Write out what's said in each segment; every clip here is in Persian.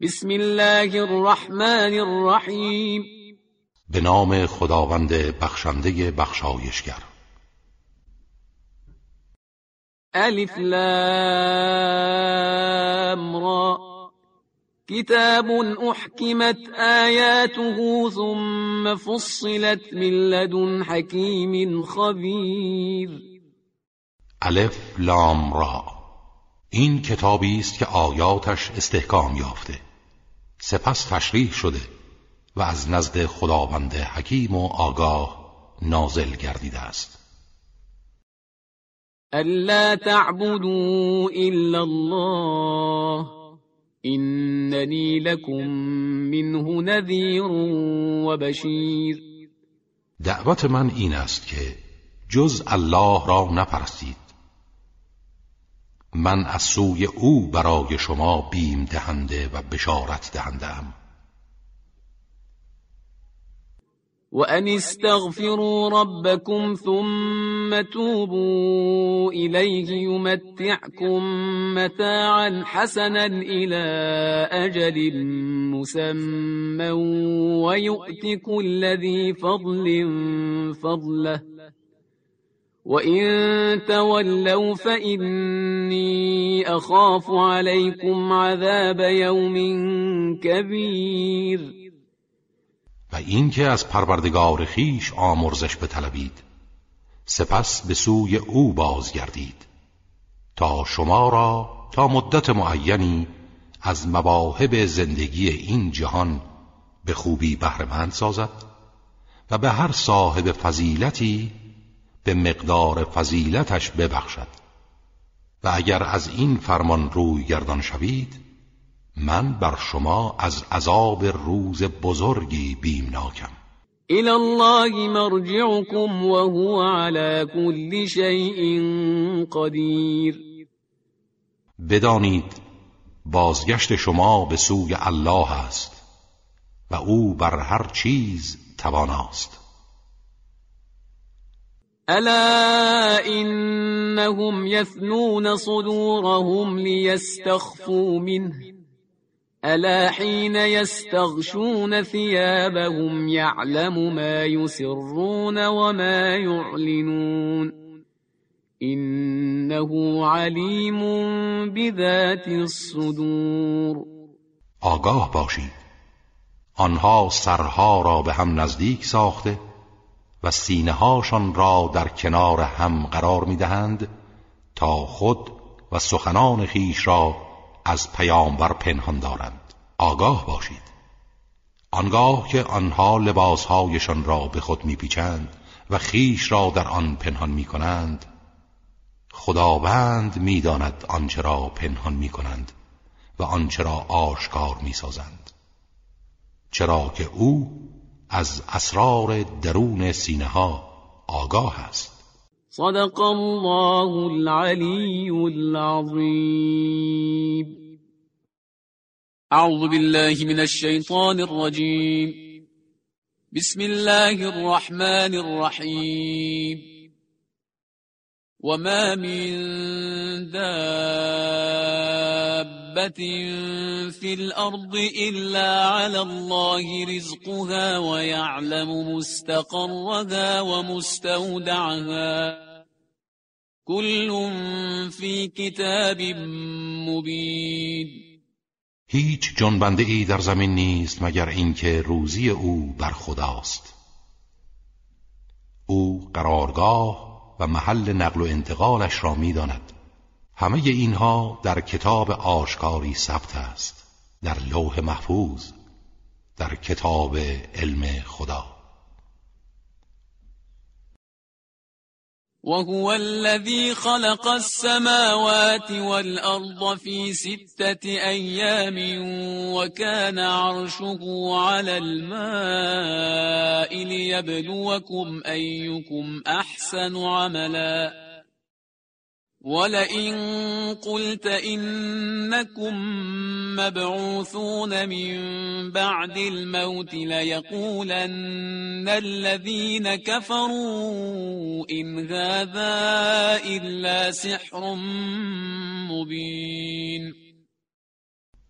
بسم الله الرحمن الرحیم به نام خداوند بخشنده بخشایشگر. الف لام را كتاب احكمت آياته ثم فصلت من لدن حكيم خبیر الف لام را این کتابی است که آیاتش استحکام یافته. سپس تشریح شده و از نزد خداوند حکیم و آگاه نازل گردیده است. الا تعبدوا الا الله اننی لكم منه نذیر و بشیر دعوت من این است که جز الله را نپرستید. من از سوی او برای شما بیم دهنده و بشارت دهنده ام وأن استغفروا ربكم ثم توبوا إليه يمتعكم متاعا حسنا إلى أجل مسمى ويؤت كل ذي فضل فضله. وإن تولوا فإني أخاف عليكم عذاب يوم كبير و اینکه از پروردگار خیش آمرزش بطلبید سپس به سوی او بازگردید تا شما را تا مدت معینی از مواهب زندگی این جهان به خوبی بهرهمند سازد و به هر صاحب فضیلتی به مقدار فضیلتش ببخشد. و اگر از این فرمان روی گردان شوید من بر شما از عذاب روز بزرگی بیمناکم. الى الله مرجعكم وهو على كل شيء قدیر. بدانید بازگشت شما به سوی الله است و او بر هر چیز تواناست. الا انهم يثنون صدورهم ليستخفوا منه الا حين يستغشون ثيابهم يعلم ما يسرون وما يعلنون انه علیم بذات الصدور آگاه باشید. آنها سرها را به هم نزدیک ساخته و سینه هاشان را در کنار هم قرار می دهند تا خود و سخنان خیش را از پیامبر پنهان دارند. آگاه باشید. آنگاه که آنها لباسهایشان را به خود میپیچند و خیش را در آن پنهان می‌کنند خداوند می‌داند آنچه را پنهان می‌کنند و آنچه را آشکار می‌سازند. چرا که او از اسرار درون سینه ها آگاه است. صدق الله العلی العظیم. أعوذ بالله من الشيطان الرجيم بسم الله الرحمن الرحيم وما من دابة في الأرض إلا على الله رزقها ويعلم مستقرها ومستودعها. كل في كتاب مبين. هیچ جنبنده ای در زمین نیست مگر اینکه روزی او بر خداست. او قرارگاه و محل نقل و انتقالش را می‌داند. همه اینها در کتاب آشکاری ثبت است در لوح محفوظ در کتاب علم خدا. وهو الذي خلق السماوات والأرض في ستة أيام وكان عرشه على الماء ليبلوكم أيكم أحسن عملاً. ولئن قلت إنكم مبعوثون من بعد الموت ليقولن الذين كفروا إن هذا إلا سحر مبين.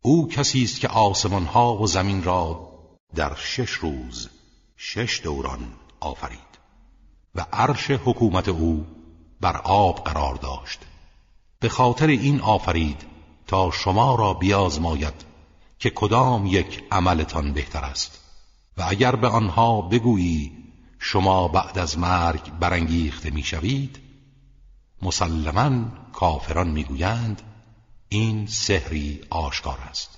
او کسی است که آسمان ها و زمین را در شش روز شش دوران آفرید و عرش حکومت او بر آب قرار داشت. به خاطر این آفرید تا شما را بیازماید که کدام یک عملتان بهتر است. و اگر به آنها بگویی شما بعد از مرگ برانگیخته می‌شوید مسلما کافران می‌گویند این سحری آشکار است.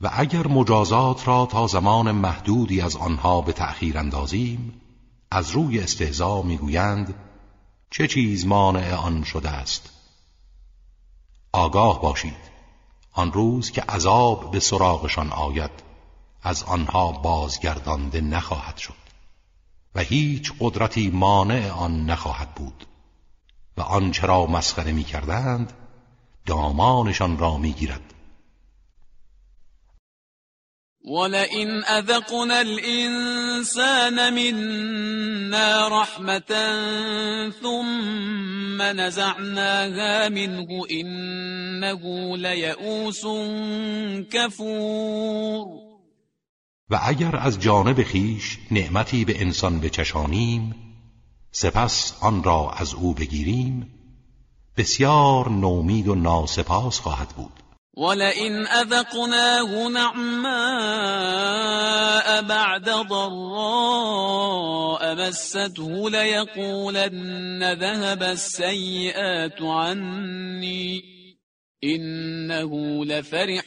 و اگر مجازات را تا زمان محدودی از آنها به تأخیر اندازیم از روی استهزا می‌گویند چه چیز مانع آن شده است؟ آگاه باشید. آن روز که عذاب به سراغشان آید از آنها بازگردانده نخواهد شد. و هیچ قدرتی مانع آن نخواهد بود. و آنچه را مسخره می کردند دامانشان را می گیرد ولئن أذقنا الإنسان منا رحمة ثم نزعناها منه إنه ليئوس كفور. و اگر از جانب خیش نعمتی به انسان بچشانیم سپس آن را از او بگیریم بسیار نومید و ناسپاس خواهد بود. ولئن أذقناه نعماء بعد ضراء مسته ليقولن ذهب السيئات عني إنه لفرح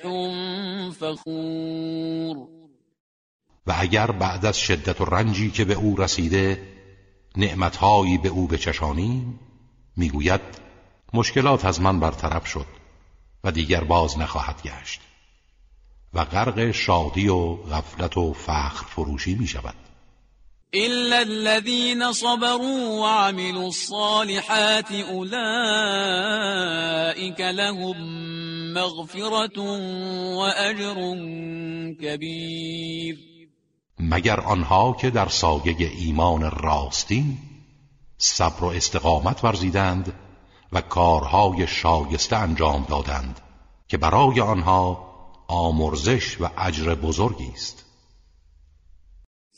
فخور. و اگر بعد از شدت و رنجی که به او رسیده نعمتهایی به او بچشانیم می‌گوید مشکلات از من برطرف شد. و دیگر باز نخواهد گشت. و غرق شادی و غفلت و فخر فروشی می شود. إلا الذين صبروا وعملوا الصالحات أولئك لهم مغفرة وأجر كبير. مگر آنها که در سایه ایمان راستین صبر و استقامت ورزیدند و کارهای شایسته انجام دادند که برای آنها آمرزش و اجر بزرگی است.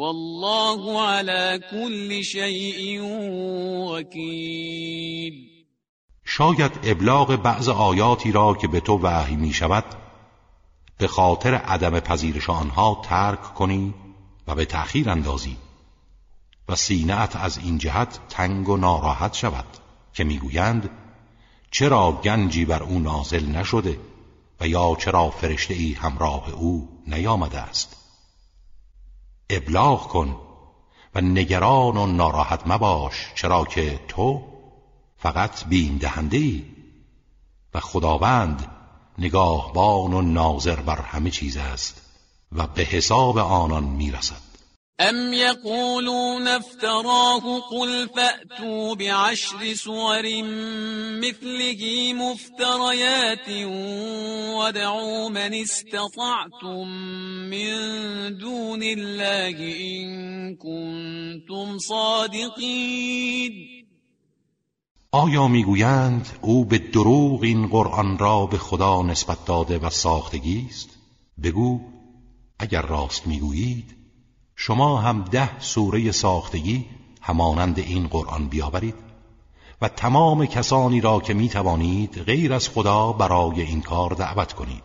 والله على كل شيء وكيل. شاید ابلاغ بعض آیاتی را که به تو وحی می شود به خاطر عدم پذیرش آنها ترک کنی و به تأخیر اندازی و سینهت از این جهت تنگ و ناراحت شود که می‌گویند چرا گنجی بر او نازل نشده و یا چرا فرشته ای همراه او نیامده است؟ ابلاغ کن و نگران و ناراحت مباش چرا که تو فقط بیم دهنده و خداوند نگاهبان و ناظر بر همه چیز است و به حساب آنان می‌رسد. ام يقولون افتراه قل فأتوا بعشر سور مثله مفتريات وادعوا من استطعتم من دون الله إن كنتم صادقين آیا می‌گویند او به دروغ این قرآن را به خدا نسبت داده و ساختگی است؟ بگو اگر راست می‌گویید شما هم ده سوره ساختگی همانند این قرآن بیاورید و تمام کسانی را که می توانید غیر از خدا برای این کار دعوت کنید.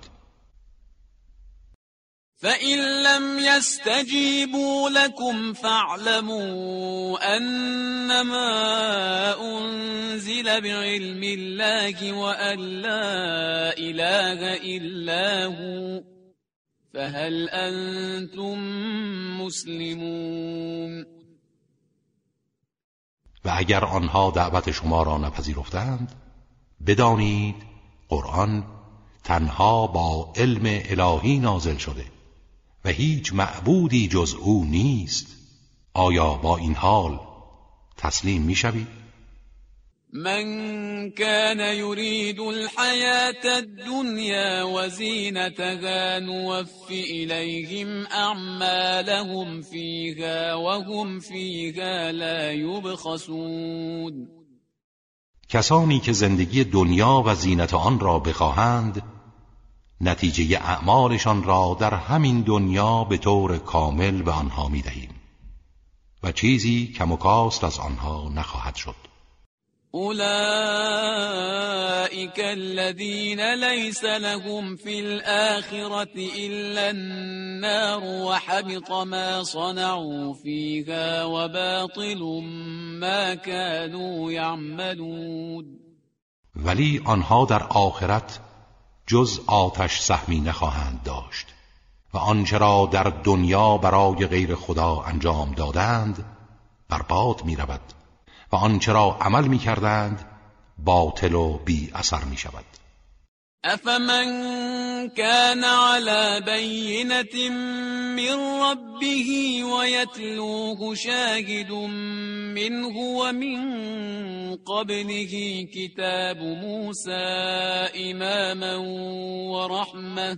فإن لم يستجيبوا لكم فاعلموا أنما أنزل بعلم الله وأن لا إله إلا هو فهل أنتم مسلمون؟ و اگر آنها دعوت شما را نپذیرفتند بدانید قرآن تنها با علم الهی نازل شده و هیچ معبودی جز او نیست. آیا با این حال تسلیم می‌شوید؟ من كان يريد الحياة الدنيا وزينتها نوف إليهم أعمالهم فيها وهم فيها لا يبخسون. کسانی که زندگی دنیا و زینت آن را بخواهند نتیجه اعمالشان را در همین دنیا به طور کامل به آنها می دهیم و چیزی کم و کاست از آنها نخواهد شد. أولئك الذين ليس لهم في الآخرة إلا النار وحبط ما صنعوا فيها وباطل ما كانوا يعملون. ولی آنها در آخرت جز آتش سهمی نخواهند داشت و آنچه را در دنیا برای غیر خدا انجام دادند برباد می رود و آنچه را عمل می کردند باطل و بی اثر می شود أفمن كان على بينة من ربه ويتلوه شاهد منه ومن قبله كتاب موسى إماما ورحمة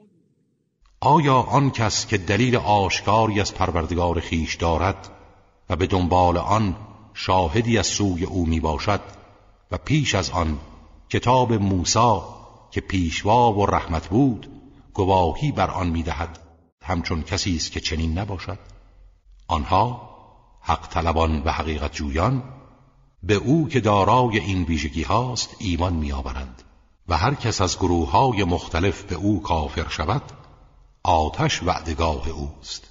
آیا آن کس که دلیل آشکاری از پروردگار خیش دارد و به دنبال آن شاهدی از سوی او می باشد و پیش از آن کتاب موسی که پیشوا و رحمت بود گواهی بر آن می دهد همچون کسی است که چنین نباشد؟ آنها حق طلبان و حقیقت جویان به او که دارای این ویژگی هاست ایمان می آورند و هر کس از گروه های مختلف به او کافر شود آتش وعدگاه اوست.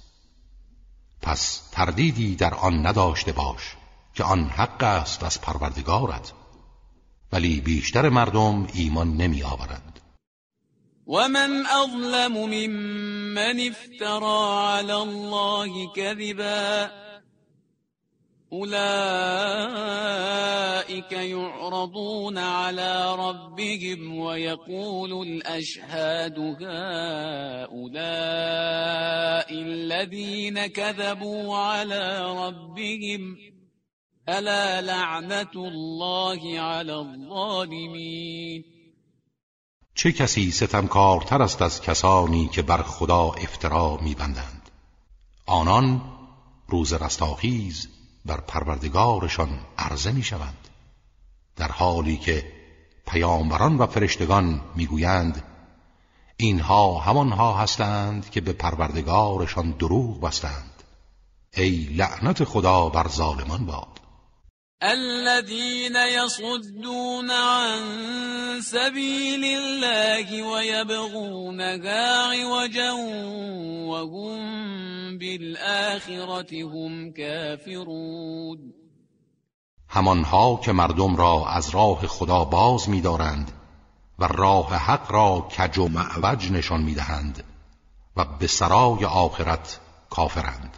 پس تردیدی در آن نداشته باش که آن حق است از پروردگارت ولی بیشتر مردم ایمان نمی آورند. ومن أظلم ممن افترى على الله كذبا أولئك يعرضون على ربهم ويقول الأشهاد هؤلاء الذين كذبوا على ربهم ألا لعنة الله على الظالمين. چه کسی ستمکارتر است از کسانی که بر خدا افترا میبندند؟ آنان روز رستاخیز بر پروردگارشان عرضه می‌شوند. در حالی که پیامبران و فرشتگان می‌گویند اینها همانها هستند که به پروردگارشان دروغ بستند. ای لعنت خدا بر ظالمان باد. الذين يصدون عن سبيل الله ويبغونها عوجا وهم بالآخرة هم كافرون. همانها که مردم را از راه خدا باز می‌دارند و راه حق را کج و معوج نشان می‌دهند و به سرای آخرت کافرند.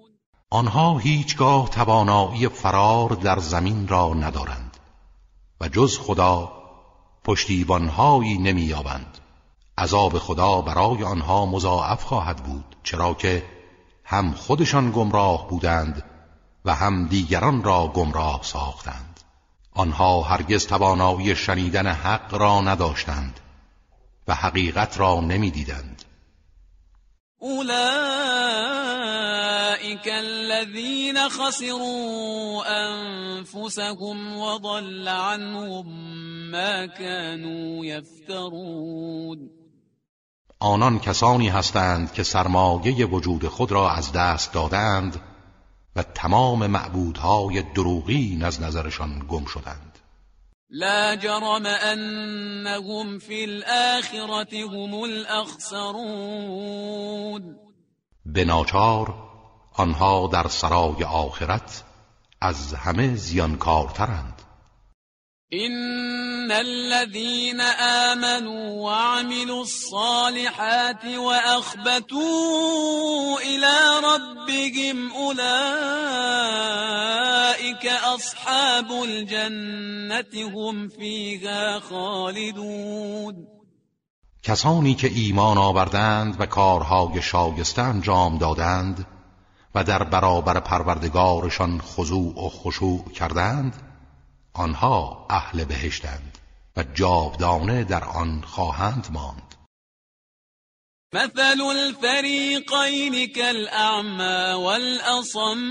آنها هیچگاه توانایی فرار در زمین را ندارند و جز خدا پشتیبانهایی نمییابند. عذاب خدا برای آنها مضاعف خواهد بود چرا که هم خودشان گمراه بودند و هم دیگران را گمراه ساختند. آنها هرگز توانایی شنیدن حق را نداشتند و حقیقت را نمی‌دیدند. اولئك الذين خسروا انفسهم وضل عنهم ما كانوا يفترون. آنان کسانی هستند که سرمایه وجود خود را از دست دادند و تمام معبودهای دروغین از نظرشان گم شدند. لا جرم انهم فی الاخرة هم الاخسرون به ناچار آنها در سرای آخرت از همه زیانکارترند. إن الذين آمنوا وعملوا الصالحات وأخبتوا إلى ربهم أولئك أصحاب الجنة هم فيها خالدون. کسانی که ایمان آوردند و کارهای شایسته انجام دادند و در برابر پروردگارشان خضوع و خشوع کردند آنها اهل بهشتند و جاودانه در آن خواهند ماند. مثل الفريقين كالأعمى والأصم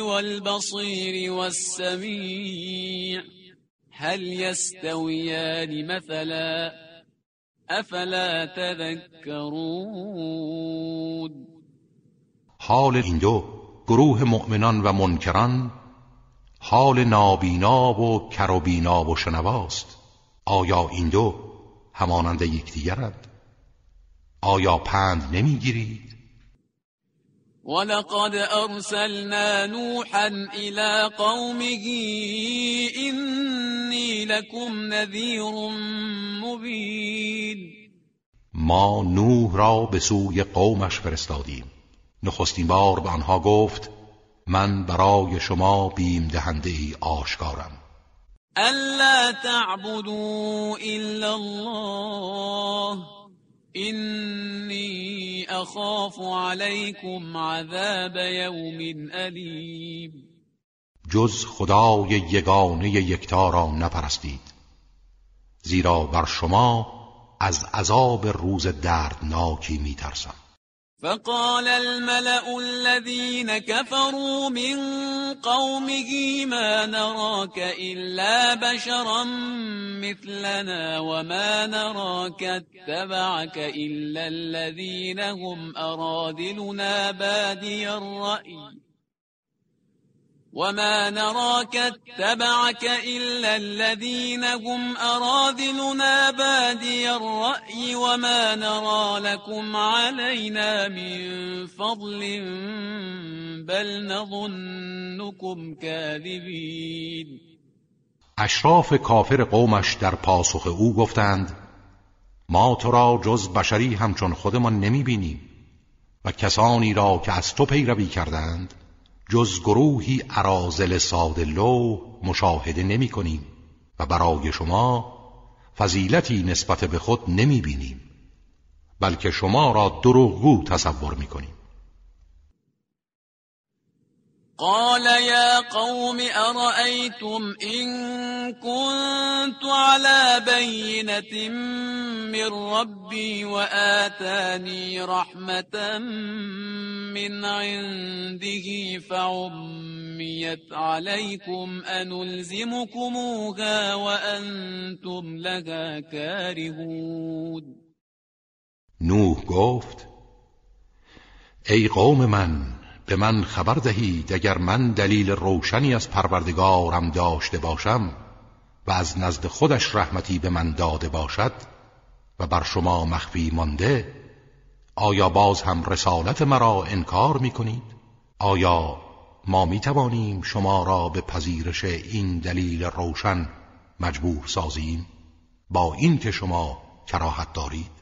والبصير والسميع هل يستويان مثلا؟ افلا تذكرون حال این دو گروه مؤمنان و منکران حال نابینا و کروبینا و شنواست. آیا این دو همانند یکدیگرند آیا پند نمی‌گیرید؟ ولقد ارسلنا نوحا الى قومه اینی لكم نذیر مبین ما نوح را به سوی قومش فرستادیم. نخستین بار به آنها گفت من برای شما بیم دهنده ای آشکارم. الا تعبدوا الا الله. اینی اخاف علیکم عذاب یوم علیم جز خدای یگانه یکتا را نپرستید زیرا بر شما از عذاب روز دردناکی میترسم. فقال الملأ الذين كفروا من قومه ما نراك إلا بشرا مثلنا وما نراك اتبعك إلا الذين هم أرادلنا بادي الرأي. وما نراك اتبعك إلا الذين هم أراذلنا بادي الرأي وما نرى لكم علينا من فضل بل نظنكم كاذبين اشراف کافر قومش در پاسخ او گفتند ما تو را جز بشری همچون خودمان نمی بینیم و کسانی را که از تو پیروی کردند جز گروهی عرازل سادلو مشاهده نمی کنیم و برای شما فضیلتی نسبت به خود نمی بینیم بلکه شما را دروغگو تصور می کنیم. قال يا قوم أرأيتم إن كنت على بينة من ربي وآتاني رحمة من عنده فعميت عليكم أنلزمكموها وأنتم لها كارهون. نوح گفت ای قوم من به من خبر دهید اگر من دلیل روشنی از پروردگارم داشته باشم و از نزد خودش رحمتی به من داده باشد و بر شما مخفی مانده آیا باز هم رسالت مرا انکار می کنید؟ آیا ما می توانیم شما را به پذیرش این دلیل روشن مجبور سازیم با این که شما کراهت دارید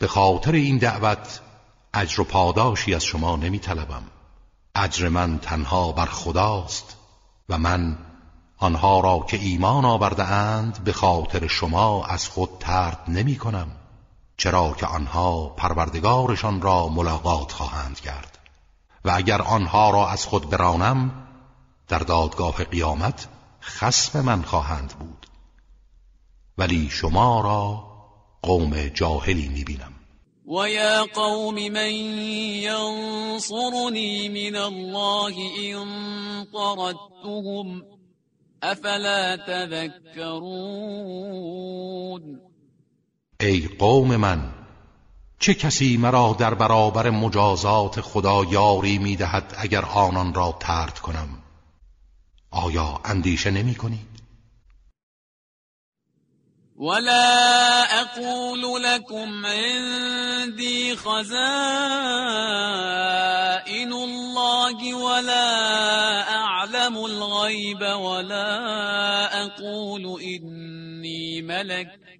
به خاطر این دعوت اجر و پاداشی از شما نمی طلبم اجر من تنها بر خداست و من آنها را که ایمان آورده اند به خاطر شما از خود ترد نمی کنم چرا که آنها پروردگارشان را ملاقات خواهند کرد. و اگر آنها را از خود برانم در دادگاه قیامت خسم من خواهند بود. ولی شما را قوم جاهلی می‌بینم ويا قوم من ينصرني من الله إن طردتهم افلا تذكرون ای قوم من چه کسی مرا در برابر مجازات خدا یاری می‌دهد اگر آنان را ترد کنم آیا اندیشه نمی کنید؟ ولا أقول لكم عندي خزائن الله ولا أعلم الغيب ولا أقول إني ملك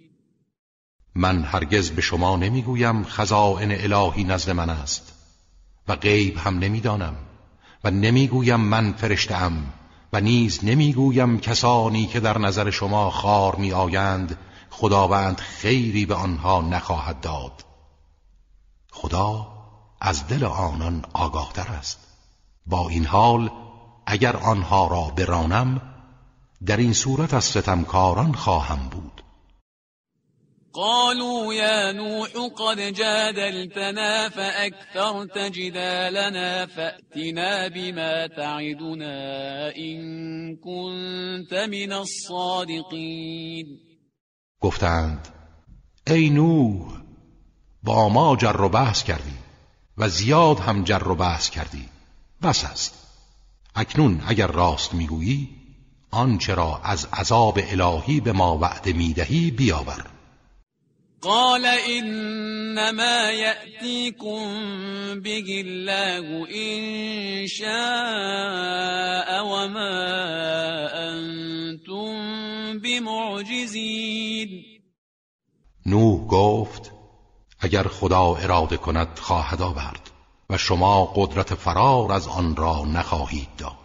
من هرگز به شما نمی‌گویم خزائن الهی نزد من است و غیب هم نمی‌دانم و نمی‌گویم من فرشتم و نیز نمی‌گویم کسانی که در نظر شما خار می آیند خداوند خیری به آنها نخواهد داد. خدا از دل آنان آگاهتر است. با این حال اگر آنها را برانم در این صورت از ستمکاران خواهم بود. قالوا يا نوح قد جادلتنا فأكثرت جدالنا فأتنا بما تعدنا إن كنت من الصادقين. گفتند ای نوح با ما جر و بحث کردی و زیاد هم جر و بحث کردی. بس است. اکنون اگر راست می‌گویی آنچه را از عذاب الهی به ما وعده می‌دهی بیاور. قال إنما يأتيكم به الله إن شاء وما أنتم بمعجزين. نوح گفت اگر خدا اراده کند خواهد آورد و شما قدرت فرار از آن را نخواهید داشت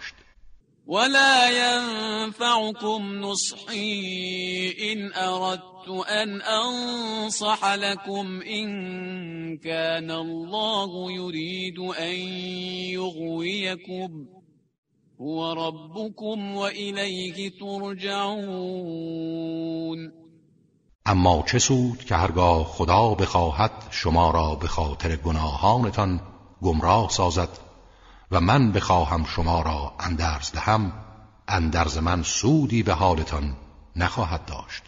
ولا ينفعكم نصحي إن أردت أن أنصح لكم إن كان الله يريد أن يغويكم هو ربكم وإليه ترجعون اما چه سود که هرگاه خدا بخواهد شما را به خاطر گناهانتان گمراه سازد. و من بخواهم شما را اندرز دهم اندرز من سودی به حالتان نخواهد داشت.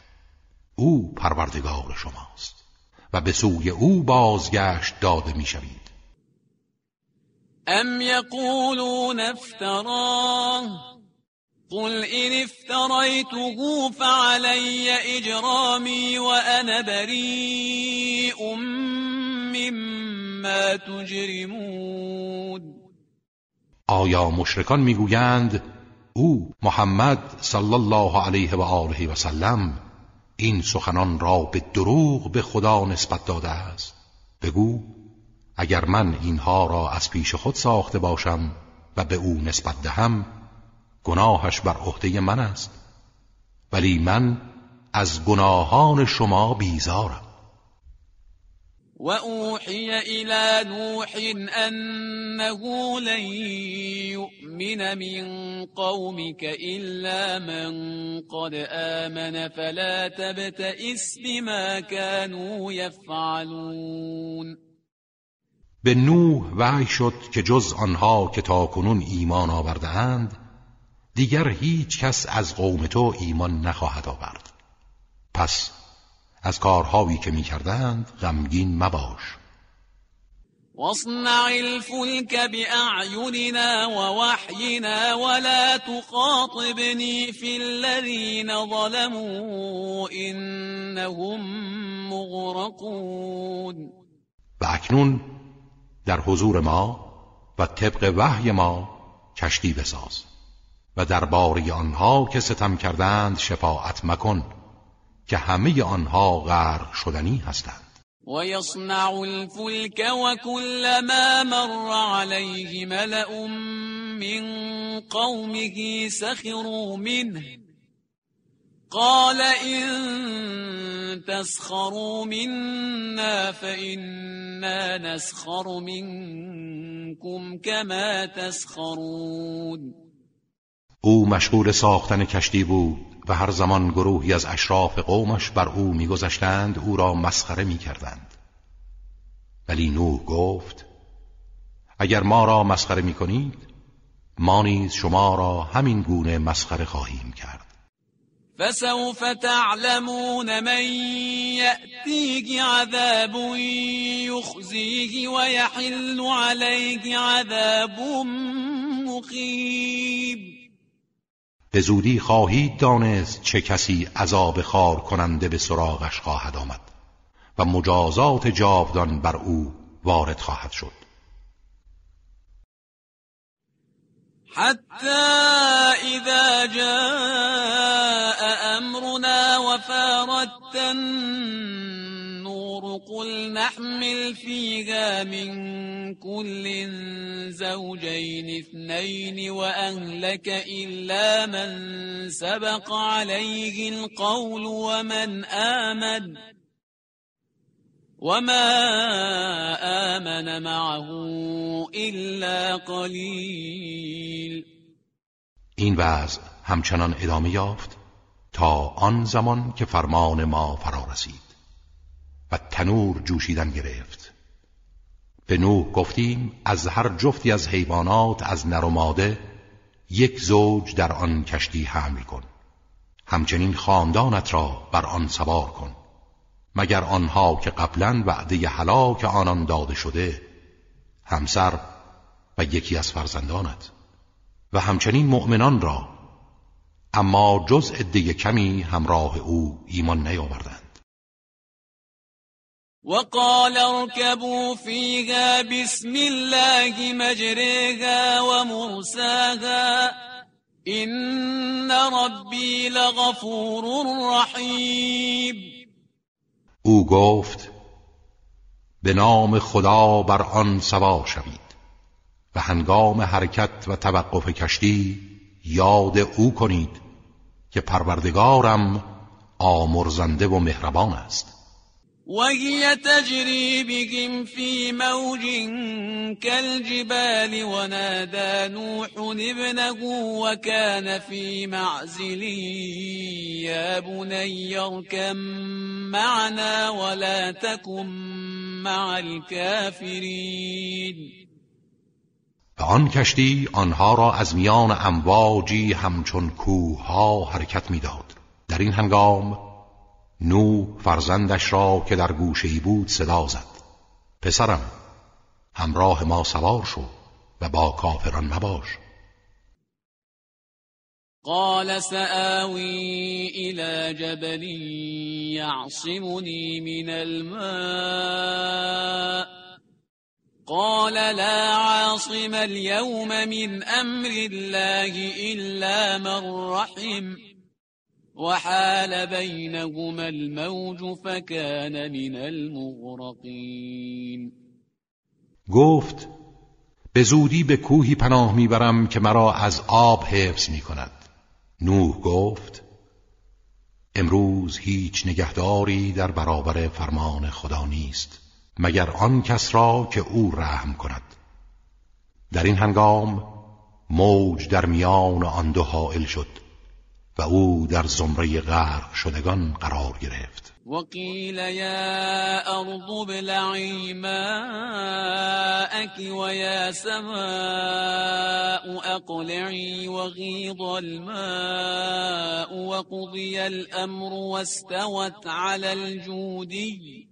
او پروردگار شماست و به سوی او بازگشت داده می‌شوید. ام یقولون افتراه قل إن افتريته فعلي إجرامي وأنا بريء مما تجرمون. آیا مشرکان می‌گویند او محمد صلی الله علیه و آله و سلم این سخنان را به دروغ به خدا نسبت داده است؟ بگو اگر من اینها را از پیش خود ساخته باشم و به او نسبت دهم گناهش بر عهده من است. ولی من از گناهان شما بیزارم. و اوحی الى نوح انه لن یؤمن من قومك الا من قد آمن فلا تبتئس بما كانوا يفعلون به نوح وحی شد که جز آنها که تا کنون ایمان آورده اند دیگر هیچ کس از قوم تو ایمان نخواهد آورد. پس از کارهایی که می‌کردند غمگین مباش. واصنع الفلك بأعيننا ووحينا ولا تخاطبني في الذين ظلموا إنهم مغرقون. و اکنون در حضور ما و طبق وحی ما کشتی بساز و درباره آنها که ستم کردند شفاعت مکن. که همه آنها غرق شدنی هستند. ويصنع الفلك وكلما مر عليه ملأ من قومه سخروا منه. قال إن تسخروا منا فإنا نسخر منكم كما تسخرون. او مشغول ساختن کشتی بود. و هر زمان گروهی از اشراف قومش بر او میگذشتند او را مسخره می‌کردند. ولی نوح گفت اگر ما را مسخره می‌کنید ما نیز شما را همین گونه مسخره خواهیم کرد. فسوف تعلمون من يأتيه عذاب يخزيه ويحل عليه عذاب مقيم به زودی خواهید دانست چه کسی عذاب خار کننده به سراغش خواهد آمد و مجازات جاودان بر او وارد خواهد شد. حتی اذا جاء امرنا وفارت قل نحمل فيها من كل زوجين اثنين وأهلك إلا من سبق عليه القول ومن آمن وما آمن معه إلا قلیل این وضع همچنان ادامه یافت تا آن زمان که فرمان ما فرا رسید. و تنور جوشیدن گرفت. به نوح گفتیم از هر جفتی از حیوانات از نر و ماده یک زوج در آن کشتی حمل کن. همچنین خاندانت را بر آن سوار کن. مگر آنها که قبلا وعده هلاک آنان داده شده همسر و یکی از فرزندانت. و همچنین مؤمنان را اما جز عده کمی همراه او ایمان نیاوردند. وقال اركبوا فيها بسم الله مجريها ومرساها إن ربي لغفور رحیم او گفت به نام خدا بر آن سوار شوید و هنگام حرکت و توقف کشتی یاد او کنید که پروردگارم آمرزنده و مهربان است. وهي تجري بهم في موج كالجبال ونادى نوح ابنه وكان في معزل يا بني اركم معنا ولا تكن مع الكافرين. آن کشتی آنها را از میان امواجی همچون کوه ها حرکت می‌داد. در این هنگام نو فرزندش را که در گوشه بود صدا زد. پسرم همراه ما سوار شو و با کافران مباش. قال سآوي إلى جبل يعصمني من الماء. قال لا عاصم اليوم من أمر الله إلا من رحم. وحال بينهما الموج فكان من المغرقين. گفت به زودی به کوهی پناه می‌برم که مرا از آب حفظ می کند نوح گفت امروز هیچ نگهداری در برابر فرمان خدا نیست مگر آن کس را که او رحم کند. در این هنگام موج در میان آن دو حائل شد. و أو در زمره غرق شدگان قرار گرفت. وقیل یا ارض بلعی ماءك ويا سماء اقلعی وغیض الماء وقضی الامر واستوت على الجودی.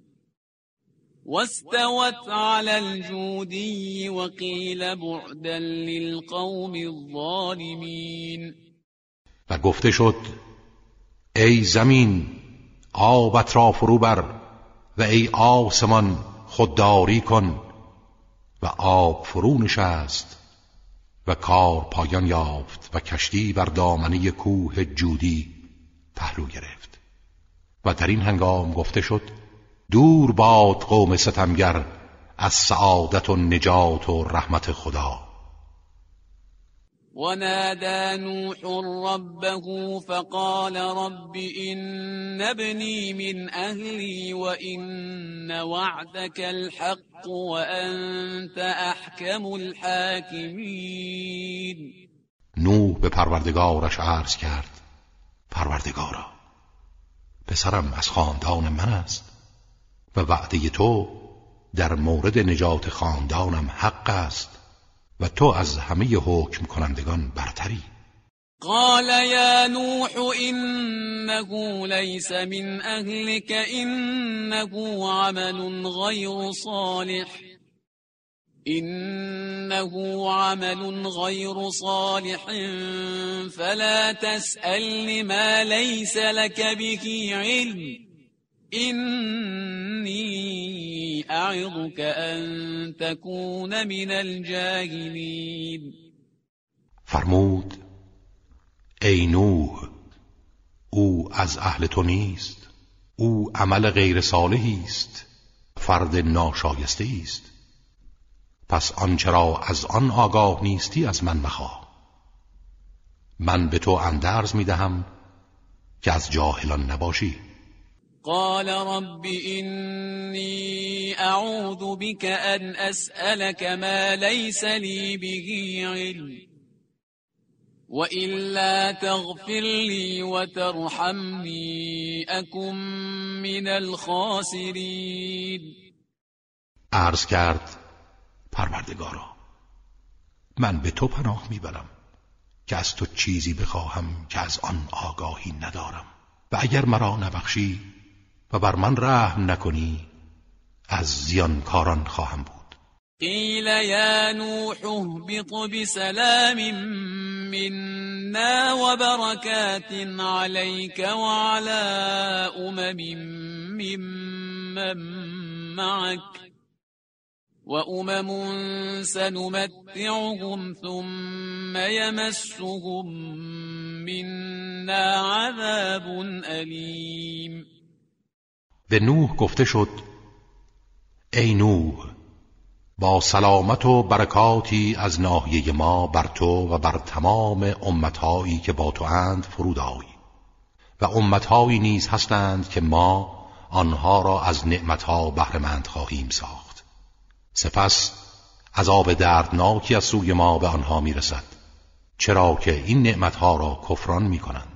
واستوت على الجودي وقيل بعدا للقوم الظالمين و گفته شد ای زمین آبت را فرو بر و ای آسمان خودداری کن و آب فرو نشست و کار پایان یافت و کشتی بر دامنه کوه جودی پهلو گرفت. و در این هنگام گفته شد دور باد قوم ستمگر از سعادت و نجات و رحمت خدا. ونادى نوح ربه فقال رب إن ابني من أهلي وإن وعدك الحق وأنت أحكم الحاكمين. نوح به پروردگارش عرض کرد پروردگارا پسرم از خاندان من است و وعده تو در مورد نجات خاندانم حق است. و تو از همه حکم کنندگان برتری. قال یا نوح انه ليس من اهلك انه عمل غیر صالح. إنه عمل غير صالح فلا تسأل ما ليس لك به علم. إني أعظك أن تكون من الجاهلين. فرمود ای نوح او از اهل تو نیست او عمل غیر صالحی است فرد ناشایسته است. پس آنچه را از آن آگاه نیستی از من مخواه. من به تو اندرز می دهم که از جاهلان نباشی. قال رب إني أعوذ بك أن أسألك ما ليس لي به علم وإلا تغفر لي وترحمني أكن من الخاسرين. عرض کرد پروردگارا من به تو پناه می‌برم که از تو چیزی بخواهم که از آن آگاهی ندارم. و اگر مرا نبخشی و بر من رحم نکنی از زیانکاران خواهم بود. قیل یا نوح اهبط بسلام منا وبركات عليك وعلى أمم ممن معك وأمم سنمتعهم ثم يمسهم منا عذاب أليم به نوح گفته شد ای نوح با سلامت و برکاتی از ناحیه ما بر تو و بر تمام امتهایی که با تو اند فرود آی. و امتهایی نیز هستند که ما آنها را از نعمتها بهرهمند خواهیم ساخت. سپس عذاب دردناکی از سوی ما به آنها می‌رسد چرا که این نعمتها را کفران می‌کنند.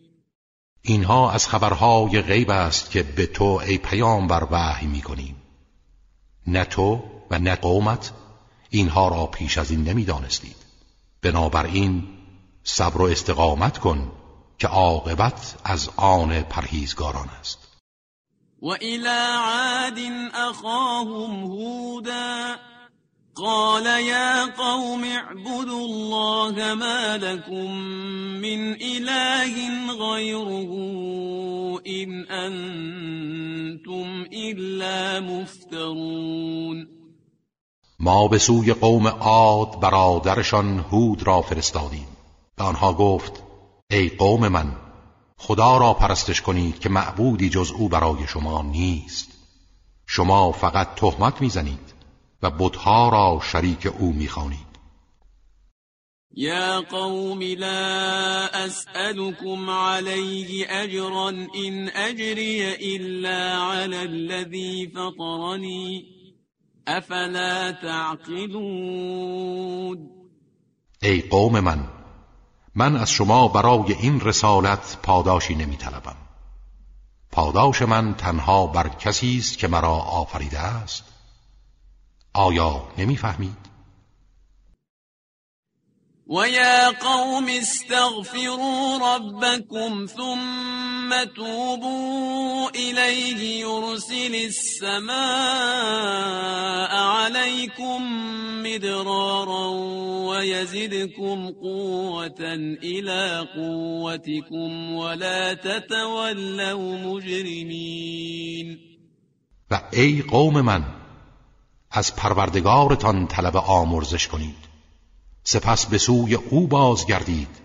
اینها از خبرهای غیب است که به تو ای بر وحی می‌کنیم. نه تو و نه قومت اینها را پیش از این نمی‌دانستید. بنابراین صبر و استقامت کن که عاقبت از آن پرهیزگاران است. و الى عاد اخاهم هودا. قال يا قوم اعبدوا الله ما لكم من إله غيره إن أنتم إلا مفترون ما به سوی قوم عاد برادرشان هود را فرستادیم به آنها گفت ای قوم من خدا را پرستش کنید که معبودی جز او برای شما نیست. شما فقط تهمت می‌زنید. و بتها را شریک او می‌خوانید. يا قوم لا أسألكم عليه أجرا إن أجري إلا على الذي فطرني. أفلا تعقلون؟ ای قوم من من از شما برای این رسالت پاداشی نمی طلبم. پاداش من تنها بر کسی است که مرا آفریده است. آیا نمیفهمید؟ ويا قوم استغفروا ربكم ثم توبوا إليه يرسل السماء عليكم مدرارا ويزدكم قوة إلى قوتكم ولا تتولوا مجرمين. و ای قوم من از پروردگارتان طلب آمرزش کنید. سپس به سوی او بازگردید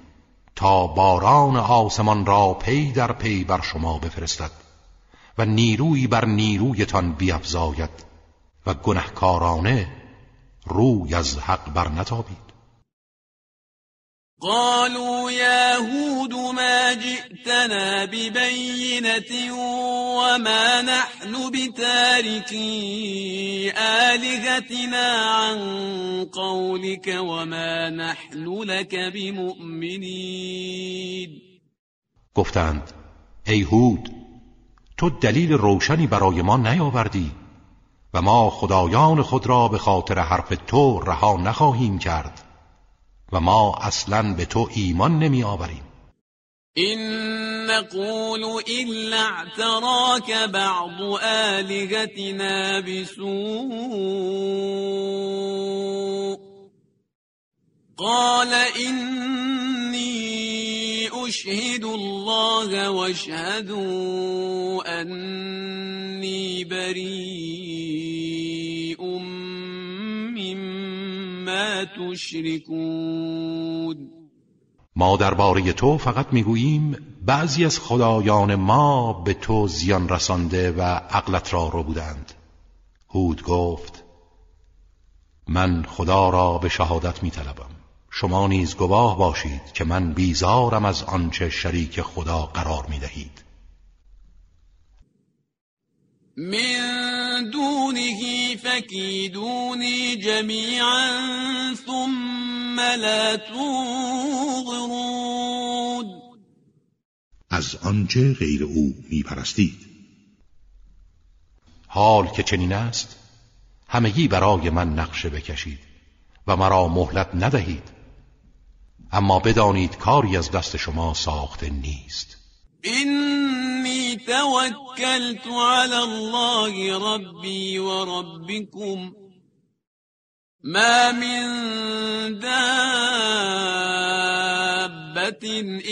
تا باران آسمان را پی در پی بر شما بفرستد و نیروی بر نیرویتان بیفزاید و گنهکارانه روی از حق بر نتابید قالوا يا هود ما جئتنا ببينة وما نحن بتاركي آلهتنا عن قولك وما نحن لك بمؤمنين. گفتند ای هود تو دلیل روشنی برای ما نیاوردی و ما خدایان خود را به خاطر حرف تو رها نخواهیم کرد. و ما اصلا به تو ایمان نمی آوریم. إن نقول إلا اعتراك بعض آلهتنا بسوء. قال إني أشهد الله واشهدوا أني بريء. تشركون ما درباره تو فقط می‌گوییم بعضی از خدایان ما به تو زیان رسانده و عقلت را رو بودند. هود گفت من خدا را به شهادت می طلبم. شما نیز گواه باشید که من بیزارم از آنچه شریک خدا قرار می دهید من دونه فكيدوني جميعا ثم لا تنظرون از آنچه غیر او میپرستید. حال که چنین است همگی برای من نقشه بکشید و مرا مهلت ندهید. اما بدانید کاری از دست شما ساخته نیست. إني توكلت على الله ربي وربكم. ما من دابة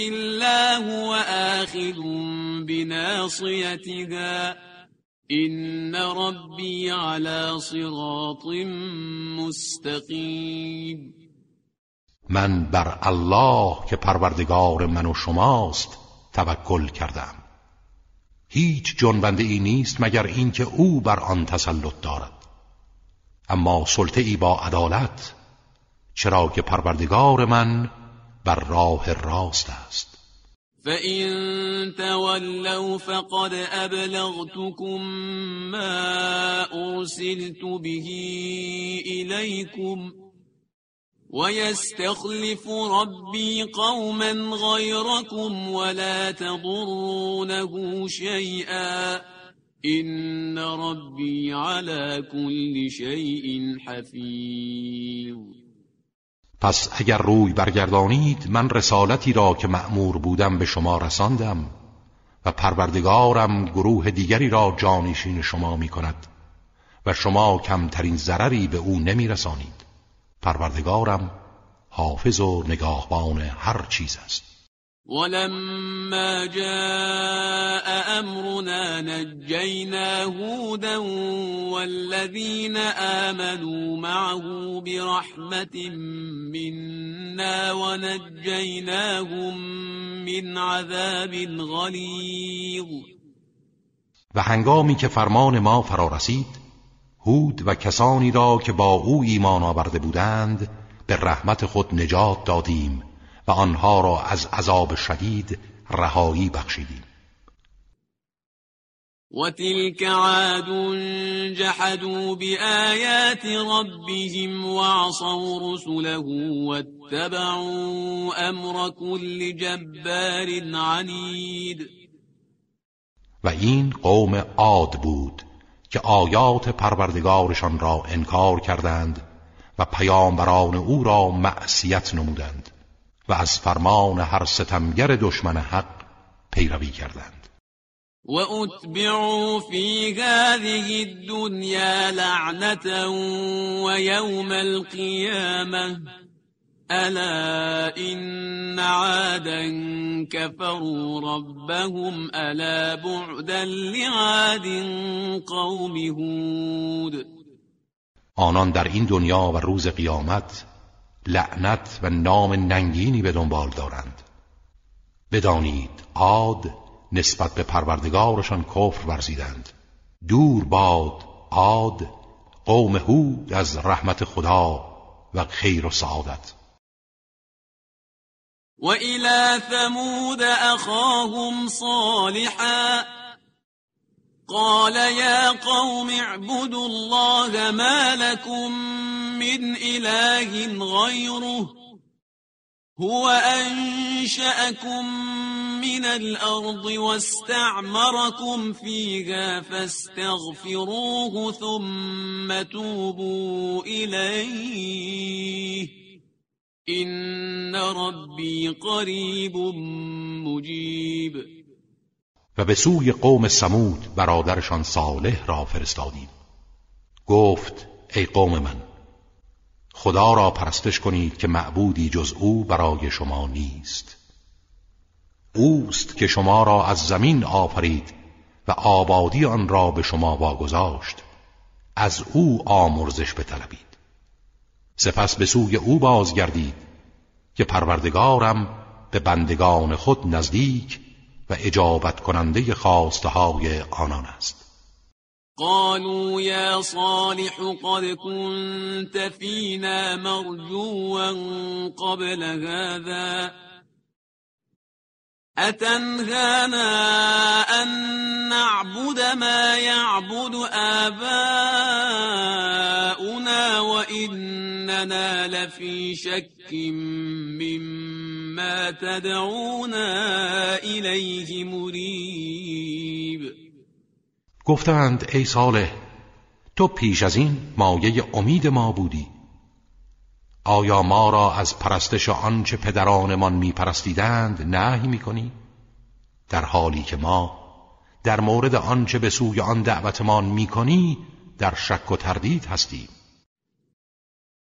إلا هو آخذ بناصيتها. إن ربي على صراط مستقيم. من بر الله که پروردگار من و شماست توکل کردم. هیچ جنبنده ای نیست مگر اینکه او بر آن تسلط دارد. اما سلطه ای با عدالت چرا که پروردگار من بر راه راست است. فإن تولوا فقد أبلغتكم ما أرسلت به إليكم ويستخلف ربي قوما غيركم ولا تضرونه شيئا إن ربي على كل شيء حفيظ. پس اگر روی برگردانید من رسالتی را که مأمور بودم به شما رساندم و پروردگارم گروه دیگری را جانشین شما می کند و شما کمترین ضرری به او نمی رسانید پروردگارم حافظ و نگاهبان هر چیز است. ولما جاء أمرنا نجينا هودا والذين آمنوا معه برحمة منا ونجيناهم من عذاب غلیظ و هنگامی که فرمان ما فرا رسید هود و کسانی را که با او ایمان آورده بودند به رحمت خود نجات دادیم و آنها را از عذاب شدید رهایی بخشیدیم. وتلك عاد جحدوا بآيات ربهم وعصوا رسله واتبعوا أمر كل جبار عنید و این قوم عاد بود که آیات پروردگارشان را انکار کردند و پیامبران او را معصیت نمودند و از فرمان هر ستمگر دشمن حق پیروی کردند. و اتبعوا فی هذه الدنیا لعنتا و یوم القیامه الا ان عادا كفروا ربهم الا بعدا لعاد قوم هود آنان در این دنیا و روز قیامت لعنت و نام ننگینی به دنبال دارند. بدانید عاد نسبت به پروردگارشان کفر ورزیدند. دور باد عاد قوم هود از رحمت خدا و خیر و سعادت. و إلى ثمود أخاهم صالحا. قال يا قوم اعبدوا الله ما لكم من إله غيره. هو أنشأكم من الأرض واستعمركم فيها فاستغفروه ثم توبوا إليه. إن ربي قريب مجيب. و به سوی قوم سمود برادرشان صالح را فرستادیم. گفت ای قوم من خدا را پرستش کنید که معبودی جز او برای شما نیست. اوست که شما را از زمین آفرید و آبادی آن را به شما واگذاشت. از او آمرزش بطلبید. سپس به سوی او بازگردید که پروردگارم به بندگان خود نزدیک و اجابت کننده خواسته های آنان است. قالوا يا صالح قد كنت فينا مرجوا قبل هذا أتنهانا أن نعبد ما يعبد آباؤنا وإننا لفي شك مما تدعونا إليه مريب. گفتند ای صالح تو پیش از این مایه امید ما بودی. آیا ما را از پرستش آنچه پدرانمان میپرستیدند نهی می‌کنی؟ در حالی که ما در مورد آنچه به سوی آن دعوتمان می‌کنی در شک و تردید هستیم.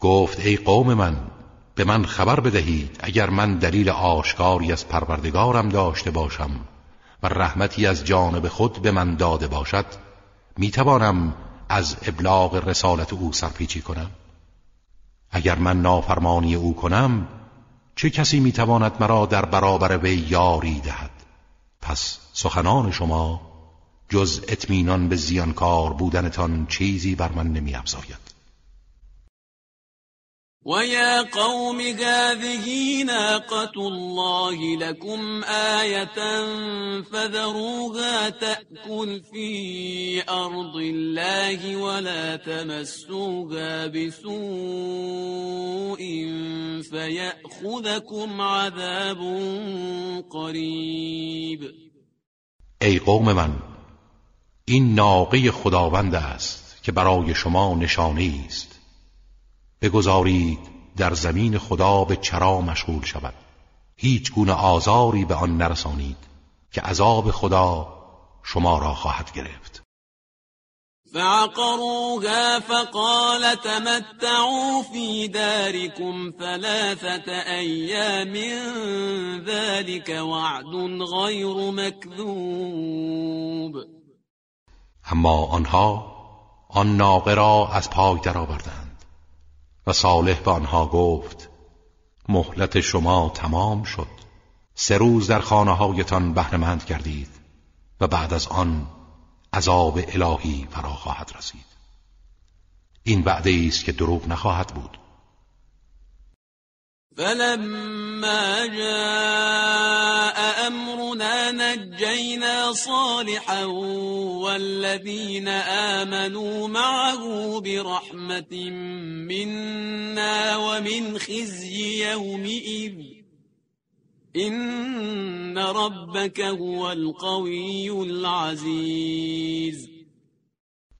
گفت ای قوم من به من خبر بدهید اگر من دلیل آشکاری از پروردگارم داشته باشم و رحمتی از جانب خود به من داده باشد می‌توانم از ابلاغ رسالت او سرپیچی کنم؟ اگر من نافرمانی او کنم چه کسی می‌تواند مرا در برابر وی یاری دهد؟ پس سخنان شما جز اطمینان به زیانکار بودنتان چیزی بر من نمیافزاید. ويا قوم هذه ناقة الله لكم آية فذروها تأكل في أرض الله ولا تمسوها بسوء فيأخذكم عذاب قریب ای قوم من این ناقه خداوند است که برای شما نشانه است. بگذارید در زمین خدا به چرا مشغول شود. هیچ گونه آزاری به آن نرسانید که عذاب خدا شما را خواهد گرفت. فعقروها فقال تمتعوا في داركم ثلاثة أيام ذلك وعد غير مكذوب اما آنها آن ناقه را از پای درآوردند. صالح به آنها گفت مهلت شما تمام شد. سه روز در خانه هایتان بهرمند کردید و بعد از آن عذاب الهی فرا خواهد رسید. این وعده است که دروغ نخواهد بود. فلما جاء أمرنا نجينا صالحا والذين آمنوا معه برحمة منا ومن خزي يومئذ. إن ربك هو القوي العزيز.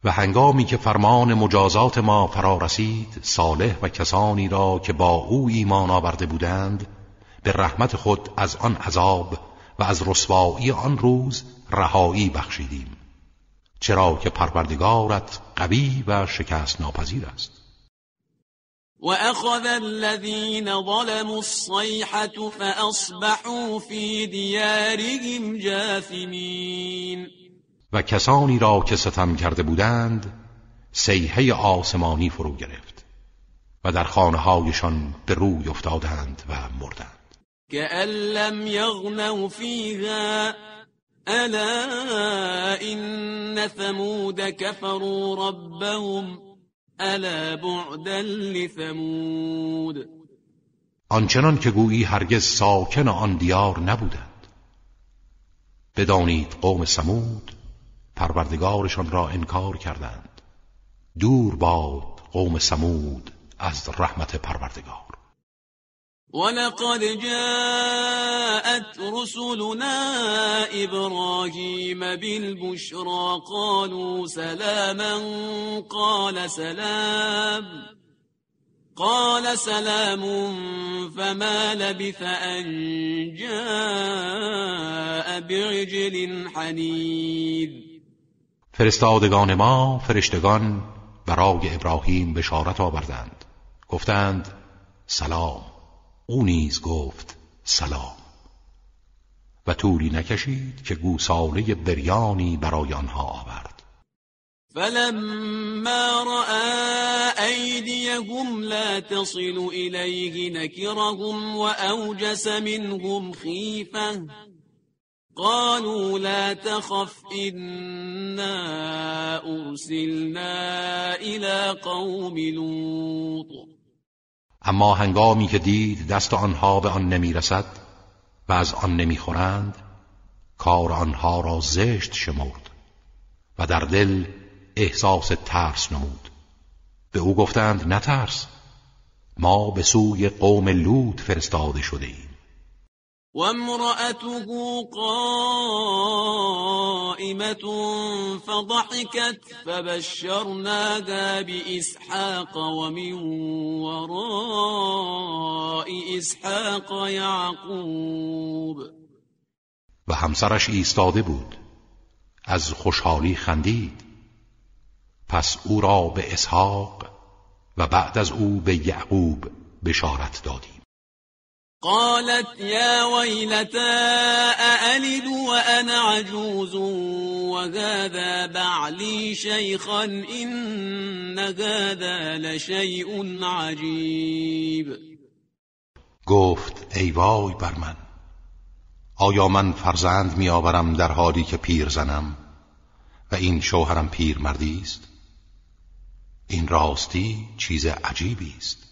و هنگامی که فرمان مجازات ما فرا رسید صالح و کسانی را که با او ایمان آورده بودند به رحمت خود از آن عذاب و از رسوایی آن روز رهایی بخشیدیم. چرا که پروردگارت قوی و شکست ناپذیر است. وأخذ الذين ظلموا الصيحة فأصبحوا في ديارهم جاثمين و کسانی را که ستم کرده بودند سیحه آسمانی فرو گرفت و در خانه هایشان به روی افتادند و مردند. كأن لم يغنوا فيها ألا إن ثمود كفروا ربهم ألا بعدا لثمود. آنچنان که گویی هرگز ساکن آن دیار نبودند. بدانید قوم سمود پروردگارشان را انکار کردند. دور باد قوم سمود از رحمت پروردگار. ولقد جاءت رسلنا إبراهيم بالبشرى قالوا سلاما قال سلام. قال سلام فما لبث أن جاء بعجل حنيذ. فرستادگان ما فرشتگان برای ابراهیم بشارت آوردند. گفتند سلام. او نیز گفت سلام. و طولی نکشید که گوساله بریانی برای آنها آورد. فلما رأى أيديهم لا تصل إليه نكرهم وأوجس منهم خيفة. قالوا لا تخف إنا أرسلنا إلى قوم لوط. اما هنگامی که دید دست آنها به آن نمی‌رسد و از آن نمی‌خورند کار آنها را زشت شمرد و در دل احساس ترس نمود. به او گفتند نترس ما به سوی قوم لوط فرستاده شده ایم. وامرأته قائمة فضحكت فبشرناها بإسحاق ومن وراء إسحاق يعقوب. و همسرش ایستاده بود. از خوشحالی خندید. پس او را به اسحاق و بعد از او به یعقوب بشارت دادیم. قالت يا ويلتى أألد وأنا عجوز وهذا بعلي شيخا إن هذا لشيء عجيب. گفت ای وای بر من آیا من فرزند میآورم در حالی که پیر زنم و این شوهرم پیر مردی است؟ این راستی چیز عجیبی است.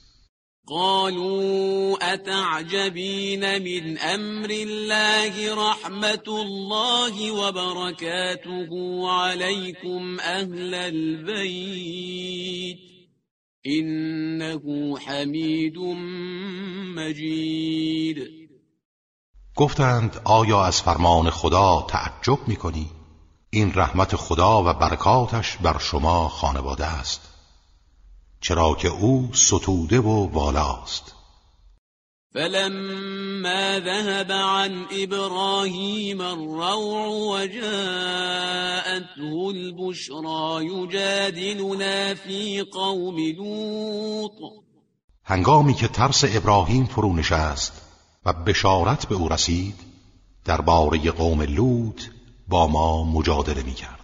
قالوا أتعجبين من أمر الله رحمة الله وبركاته عليكم أهل البيت إنه حمید مجید گفتند آیا از فرمان خدا تعجب می کنی؟ این رحمت خدا و برکاتش بر شما خانواده است چرا که او ستوده و والاست فلما ذهب عن إبراهيم الروع وجاءته البشرى يجادلنا في قوم لوط. هنگامی که ترس ابراهیم فرو نشست و بشارت به او رسید درباره قوم لوط با ما مجادله می کرد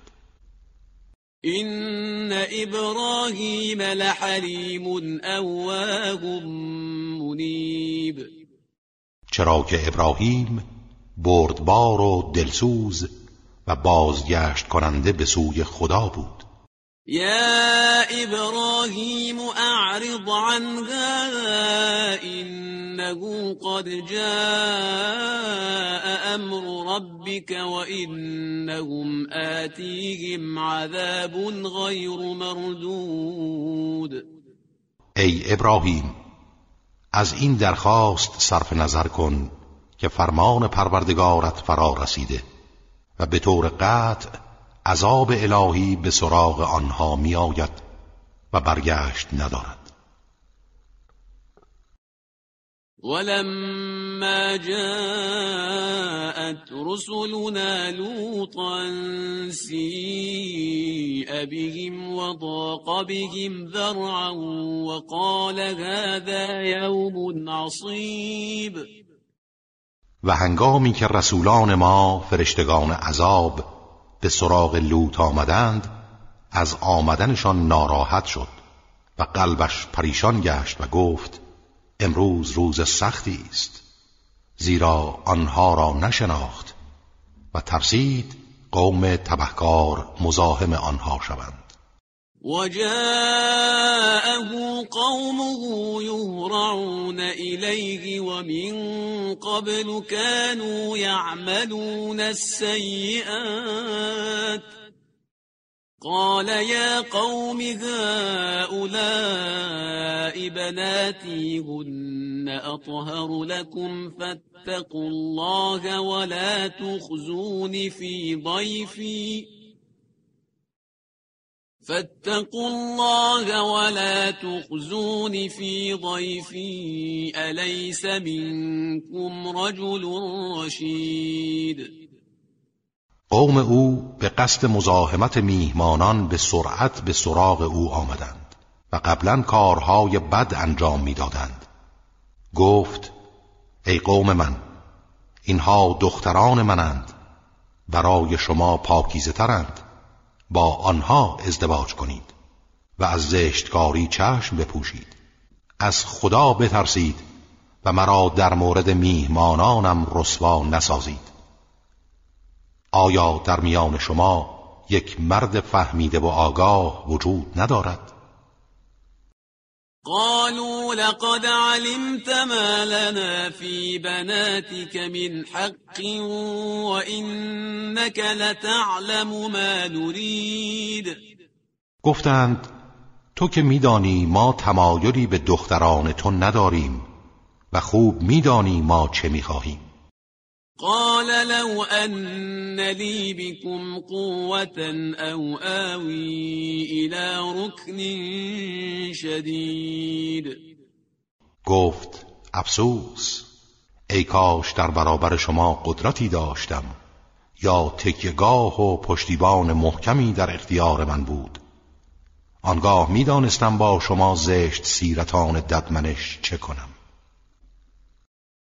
إن إبراهيم لحليم أواه منیب چرا که ابراهیم بردبار و دلسوز و بازگشت کننده به سوی خدا بود. یا ابراهیم اعرض عن هذا انه قد جاء امر ربك وانهم آتیهم عذاب غیر مردود. ای ابراهیم از این درخواست صرف نظر کن که فرمان پروردگارت فرا رسیده و به طور قطع عذاب الهی به سراغ آنها می آید و برگشت ندارد. ولما جاءت رسلنا لوطا سيء بهم وضاق بهم ذرعا وقال هذا يوم عصيب. و هنگامی که رسولان ما فرشتگان عذاب به سراغ لوط آمدند از آمدنشان ناراحت شد و قلبش پریشان گشت و گفت امروز روز سختی است. زیرا آنها را نشناخت و ترسید قوم تبهکار مزاحم آنها شوند. وجاءه قومه يهرعون إليه ومن قبل كانوا يعملون السيئات. قال يا قوم هؤلاء بناتي هن أطهر لكم فاتقوا الله ولا تخزون في ضيفي. فاتقوا الله ولا تخزون في ضيفي. أليس منكم رجل رشید قوم او به قصد مزاحمت میهمانان به سرعت به سراغ او آمدند و قبلا کارهای بد انجام می‌دادند. گفت ای قوم من اینها دختران منند برای شما پاکیزه ترند با آنها ازدواج کنید و از زشتکاری چشم بپوشید. از خدا بترسید و مرا در مورد میهمانانم رسوا نسازید. آیا در میان شما یک مرد فهمیده و آگاه وجود ندارد؟ قالوا لقد علمت ما لنا في بناتك من حق وإنك لتعلم ما نريد. گفتند تو که میدانی ما تمایلی به دختران تو نداریم و خوب میدانی ما چه می‌خواهیم. قال لو أن لي بكم قوة أو آوي إلى ركن شدید گفت افسوس ای کاش در برابر شما قدرتی داشتم یا تکیگاه و پشتیبان محکمی در اختیار من بود. آنگاه می‌دانستم با شما زشت سیرتان ددمنش چه کنم.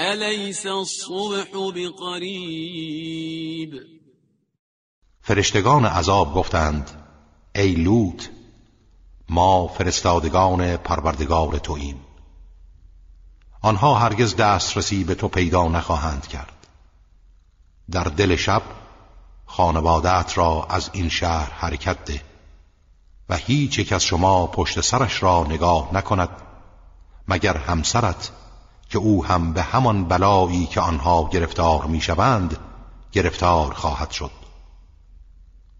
أليس الصبح بقریب فرشتگان عذاب گفتند ای لوط ما فرستادگان پروردگار توییم. آنها هرگز دسترسی به تو پیدا نخواهند کرد. در دل شب خانوادت را از این شهر حرکت ده و هیچ یک از شما پشت سرش را نگاه نکند مگر همسرت که او هم به همان بلایی که آنها گرفتار می‌شوند گرفتار خواهد شد.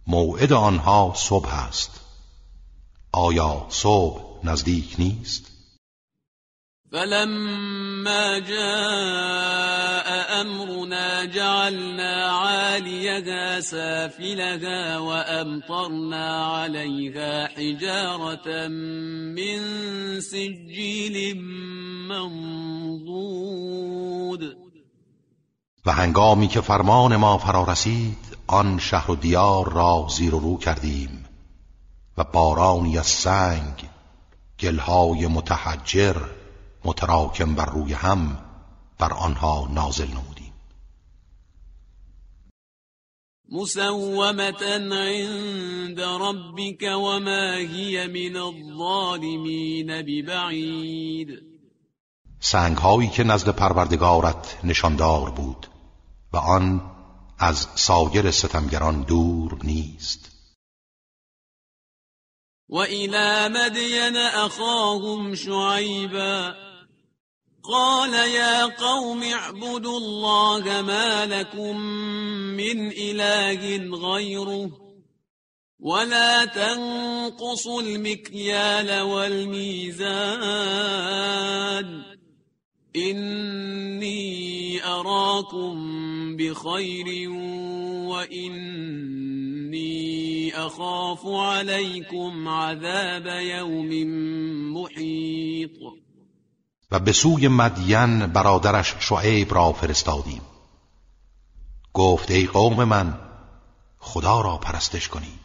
موعد آنها صبح است. آیا صبح نزدیک نیست؟ فلما جاء أمرنا جعلنا عاليها سافلها وأمطرنا عليها حجارة من سجيل منضود و هنگامی که فرمان ما فرا رسید آن شهر و دیار را زیر و رو کردیم و بارانی از سنگ گلهای متحجر متراکم بر روی هم بر آنها نازل نمودیم. مسومتا عند ربك وما هي من الظالمین ببعید سنگ هایی که نزد پروردگارت نشاندار بود و آن از سایر ستمگران دور نیست. و الى مدین اخاهم شعیبا قال يا قوم اعبدوا الله ما لكم من إله غيره ولا تنقصوا المكيال والميزان إني أراكم بخير وإني أخاف عليكم عذاب يوم محيط و به سوی مدین برادرش شعیب را فرستادیم. گفت ای قوم من خدا را پرستش کنید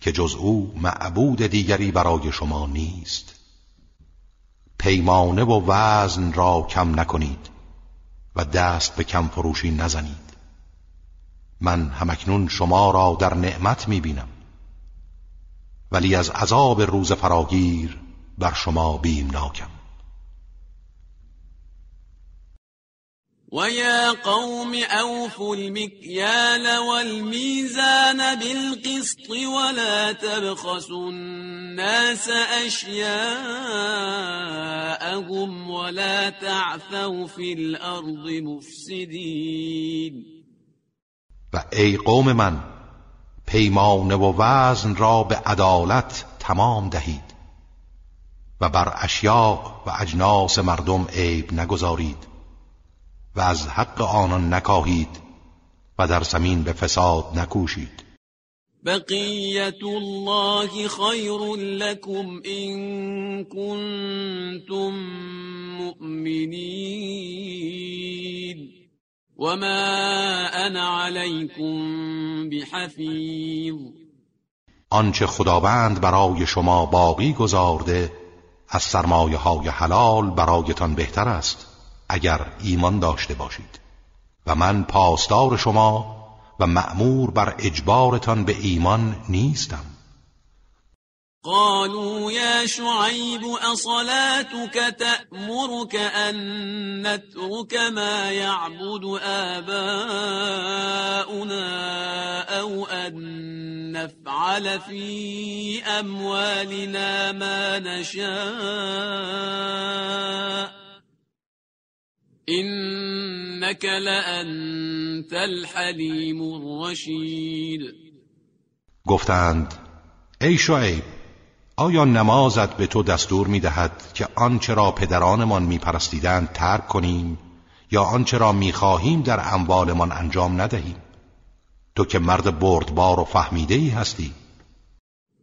که جز او معبود دیگری برای شما نیست. پیمانه و وزن را کم نکنید و دست به کم فروشی نزنید. من همکنون شما را در نعمت می‌بینم. ولی از عذاب روز فراگیر بر شما بیمناکم. ويا قوم أوفوا المكيال والميزان بالقسط ولا تبخسوا الناس أشياءهم ولا تعثوا في الأرض مفسدين و ای قوم من پیمانه و وزن را به عدالت تمام دهید و بر اشیاء و اجناس مردم عیب نگذارید. و از حق آنان نکاهید و در زمین به فساد نکوشید. بقیت الله خیر لكم ان کنتم مؤمنین وما انا علیکم بحفیظ. آنچه خداوند برای شما باقی گذارده از سرمایه های حلال برایتان بهتر است. اگر ایمان داشته باشید. و من پاسدار شما و مأمور بر اجبارتان به ایمان نیستم. قالوا يا شعيب أصلاتك تأمرك أن نترك ما يعبد آباؤنا أو أن نفعل في أموالنا ما نشاء؟ إنك لأنت الحلیم الرشید گفتند ای شعیب آیا نمازت به تو دستور می دهد که آنچه را پدرانمان می پرستیدند ترک کنیم یا آنچه را می خواهیم در اموالمان انجام ندهیم؟ تو که مرد بردبار و فهمیده ای هستی.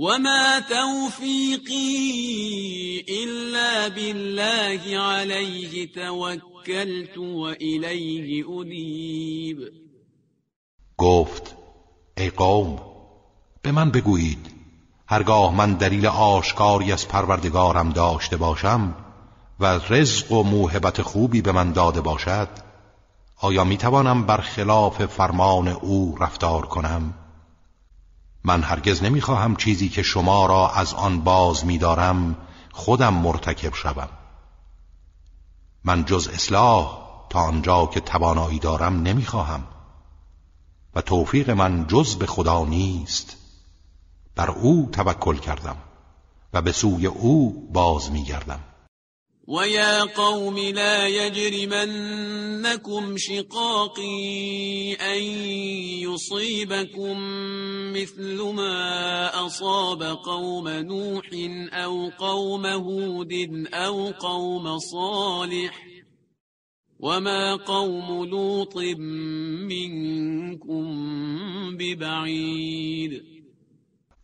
وما توفيقي إلا بالله عليه توكلت وإليه أنيب گفت ای قوم به من بگویید هرگاه من دلیل آشکاری از پروردگارم داشته باشم و رزق و موهبت خوبی به من داده باشد آیا می توانم برخلاف فرمان او رفتار کنم؟ من هرگز نمی‌خواهم چیزی که شما را از آن باز میدارم خودم مرتکب شوم. من جز اصلاح تا آنجا که توانایی دارم نمی‌خواهم. و توفیق من جز به خدا نیست. بر او توکل کردم و به سوی او باز میگردم. ويا قوم لا يجرمنكم شقاقي أن يصيبكم مثل ما أصاب قوم نوح أو قوم هود أو قوم صالح وما قوم لوط منكم ببعيد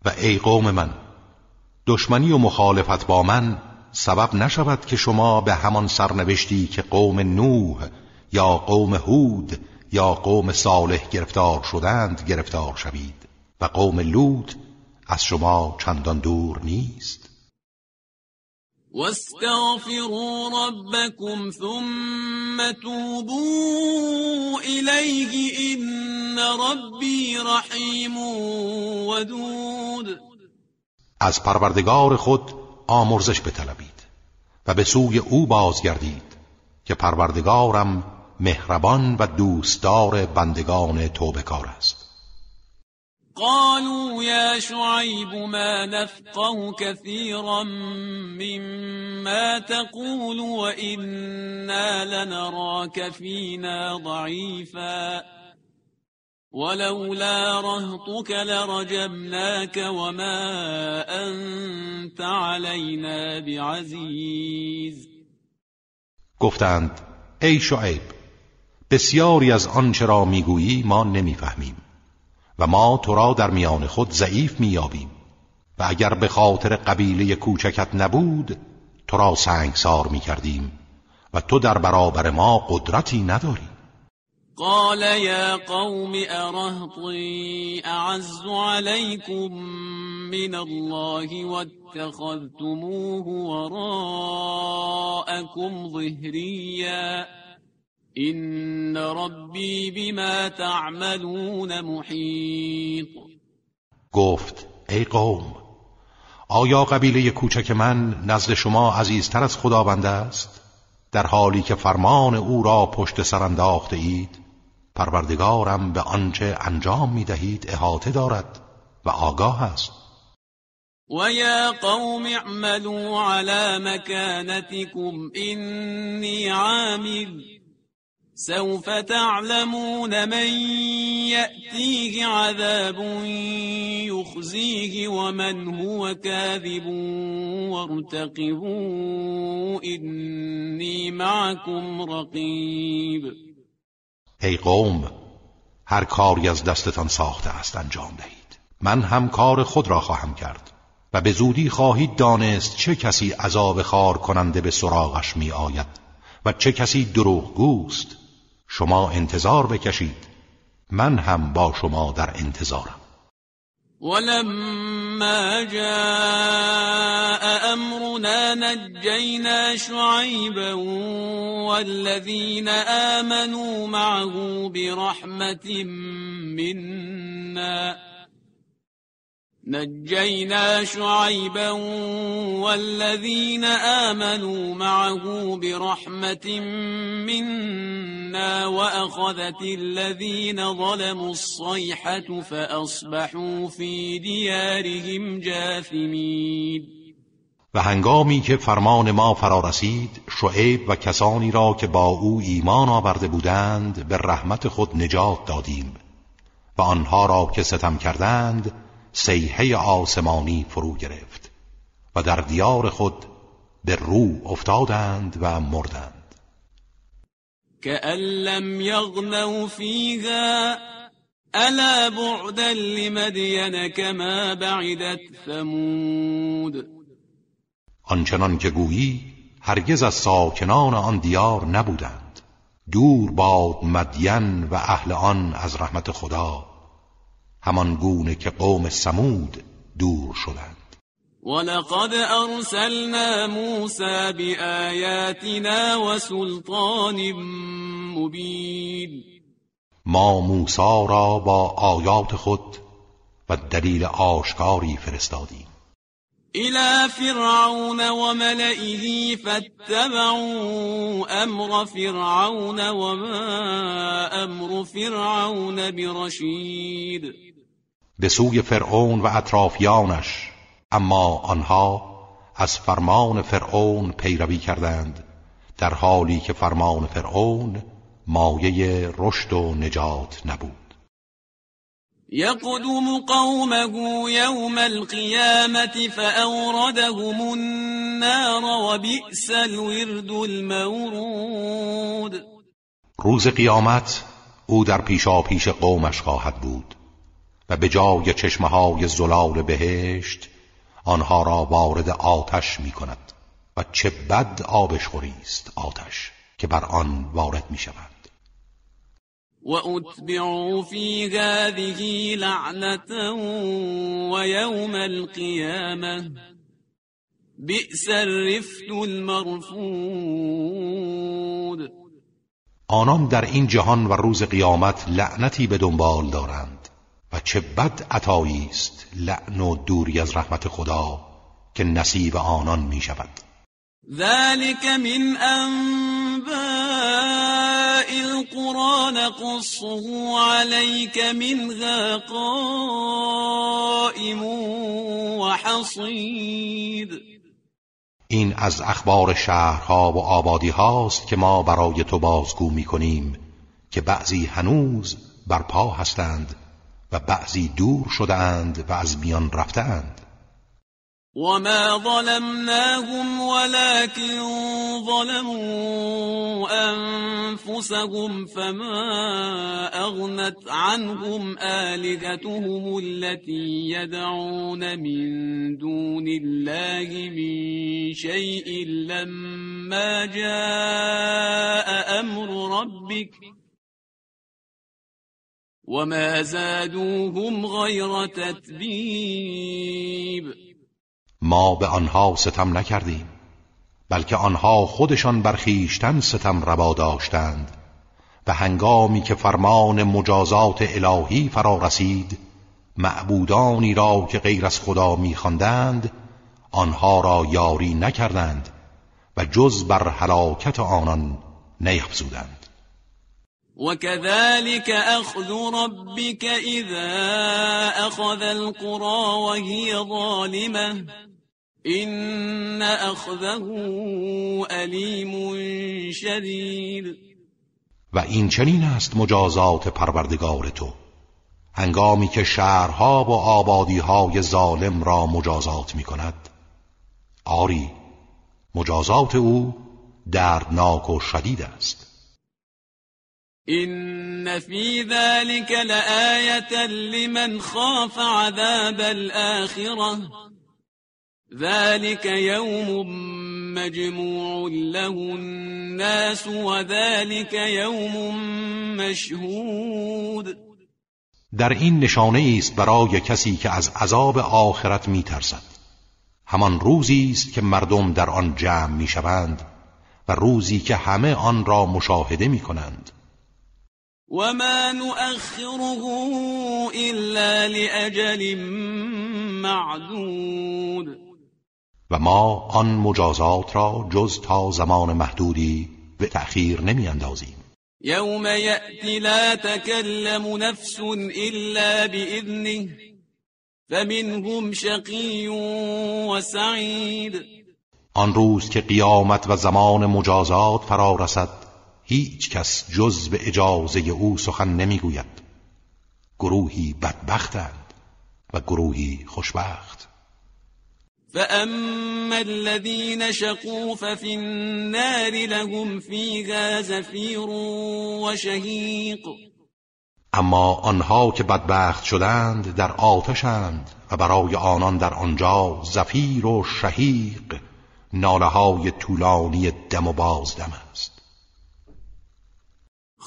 و ای قوم من دشمنی و مخالفت با من سبب نشود که شما به همان سرنوشتی که قوم نوح یا قوم هود یا قوم صالح گرفتار شدند گرفتار شوید و قوم لوط از شما چندان دور نیست. واستغفروا ربكم ثم توبوا إليه إن ربي رحیم ودود. از پروردگار خود آمرزش بطلبید. و به سوی او بازگردید که پروردگارم مهربان و دوستدار بندگان توبکار است. قالوا يا شعيب ما نفقه كثيرا مما تقول وإنا لنراك فينا ضعيفا. ولولا رهطك لرجمناك وما أنت علينا بعزيز. گفتند ای شعیب بسیاری از آنچه را می‌گویی ما نمی‌فهمیم و ما تو را در میان خود ضعیف میابیم و اگر به خاطر قبیله کوچکت نبود تو را سنگسار می‌کردیم و تو در برابر ما قدرتی نداری. قال يا قوم أرهطي أعز عليكم من الله واتخذتموه وراءكم ظهريا. إن ربي بما تعملون محيط. گفت ای قوم آیا قبیله کوچک من نزد شما عزیزتر از خداوند است؟ در حالی که فرمان او را پشت سر انداخته اید پروردگارم به آنچه انجام می دهید احاطه دارد و آگاه است. و یا قوم اعملوا على مكانتكم اینی عامل. سوف تعلمون من يأتيه عذاب يخزيه ومن هو كاذب وارتقبوا إني معكم رقيب ای قوم هر کاری از دستتان ساخته است انجام دهید. من هم کار خود را خواهم کرد و به زودی خواهید دانست چه کسی عذاب خار کننده به سراغش می آید و چه کسی دروغگوست شما انتظار بکشید. من هم با شما در انتظارم. ولما جاء أمرنا نجينا شعيبا والذين آمنوا معه برحمة منا. نجينا شعيبا والذين آمنوا معه برحمة منا وأخذت الذين ظلموا الصيحة فأصبحوا في ديارهم جاثمين. و هنگامی که فرمان ما فرا رسید شعیب و کسانی را که با او ایمان آورده بودند به رحمت خود نجات دادیم و آنها را که ستم کردند سیحه آسمانی فرو گرفت و در دیار خود به رو افتادند و مردند. كأن لم يغنوا فيها ألا بعدا لمدين كما بعدت ثمود. آنچنان که گویی هرگز از ساکنان آن دیار نبودند. دور باد مدین و اهل آن از رحمت خدا. همان گونه که قوم سمود دور شدند. ولقد أرسلنا موسى بآياتنا وسلطان مبين. ما موسی را با آیات خود و دلیل آشکاری فرستادیم. إلى فرعون وملئه فاتبعوا أمر فرعون وما أمر فرعون برشيد. به سوی فرعون و اطرافیانش اما آنها از فرمان فرعون پیروی کردند در حالی که فرمان فرعون مایه رشد و نجات نبود. يقدم قومه يوم القيامة فأوردهم النار وبئس الورد المورود. روز قیامت او در پیشا پیش قومش خواهد بود. و به جای چشمه های زلال بهشت آنها را وارد آتش می کند و چه بد آبشخوری است آتش که بر آن وارد می شود وأتبعوا في هذه لعنة ويوم القيامة. بئس الرفد المرفود. آنان در این جهان و روز قیامت لعنتی به دنبال دارند. و چه بد عطایی است لعن و دوری از رحمت خدا که نصیب آنان می شود ذلك من أنباء القرى نقصه عليك منها قائم وحصيد. این از اخبار شهرها و آبادی هاست که ما برای تو بازگو می کنیم که بعضی هنوز بر پا هستند بعضی دور شدهاند و از میان رفتهاند. وما ظلمناهم ولكن ظلموا أنفسهم فما أغنت عنهم آلهتهم التي يدعون من دون الله من شيء لما جاء أمر ربك وما زادوهم غير تتبيب. ما به آنها ستم نکردیم بلکه آنها خودشان بر خویشتن ستم روا داشتند و هنگامی که فرمان مجازات الهی فرا رسید معبودانی را که غیر از خدا میخواندند آنها را یاری نکردند و جز بر هلاکت آنان نیفزودند. وكذلك أخذ ربك إذا أخذ القرى وهي ظالمة إن أخذه أليم شدید و این چنین است مجازات پروردگار تو. هنگامی که شهرها و آبادیهای ظالم را مجازات می کند آری مجازات او دردناک و شدید است. إن في ذلك لآية لمن خاف عذاب الآخرة ذلك يوم مجموع له الناس وذلك يوم مشهود در این نشانه است برای کسی که از عذاب آخرت میترسد. همان روزی است که مردم در آن جمع می‌شوند و روزی که همه آن را مشاهده می‌کنند. وما نؤخره إلا لأجل معدود. و ما آن مجازات را جز تا زمان محدودی به تأخیر نمی اندازیم یوم یأتی لا تکلم نفس الا بإذنه فمنهم شقی و سعید. آن روز که قیامت و زمان مجازات فرا رسد هیچ کس جز به اجازه او سخن نمی‌گوید. گروهی بدبختند و گروهی خوشبخت. فأما الذين شقوا ففي النار لهم فيها زفیر وشهيق. اما آنها که بدبخت شدند در آتشند و برای آنان در آنجا زفیر و شهیق ناله های طولانی دم و بازدم است.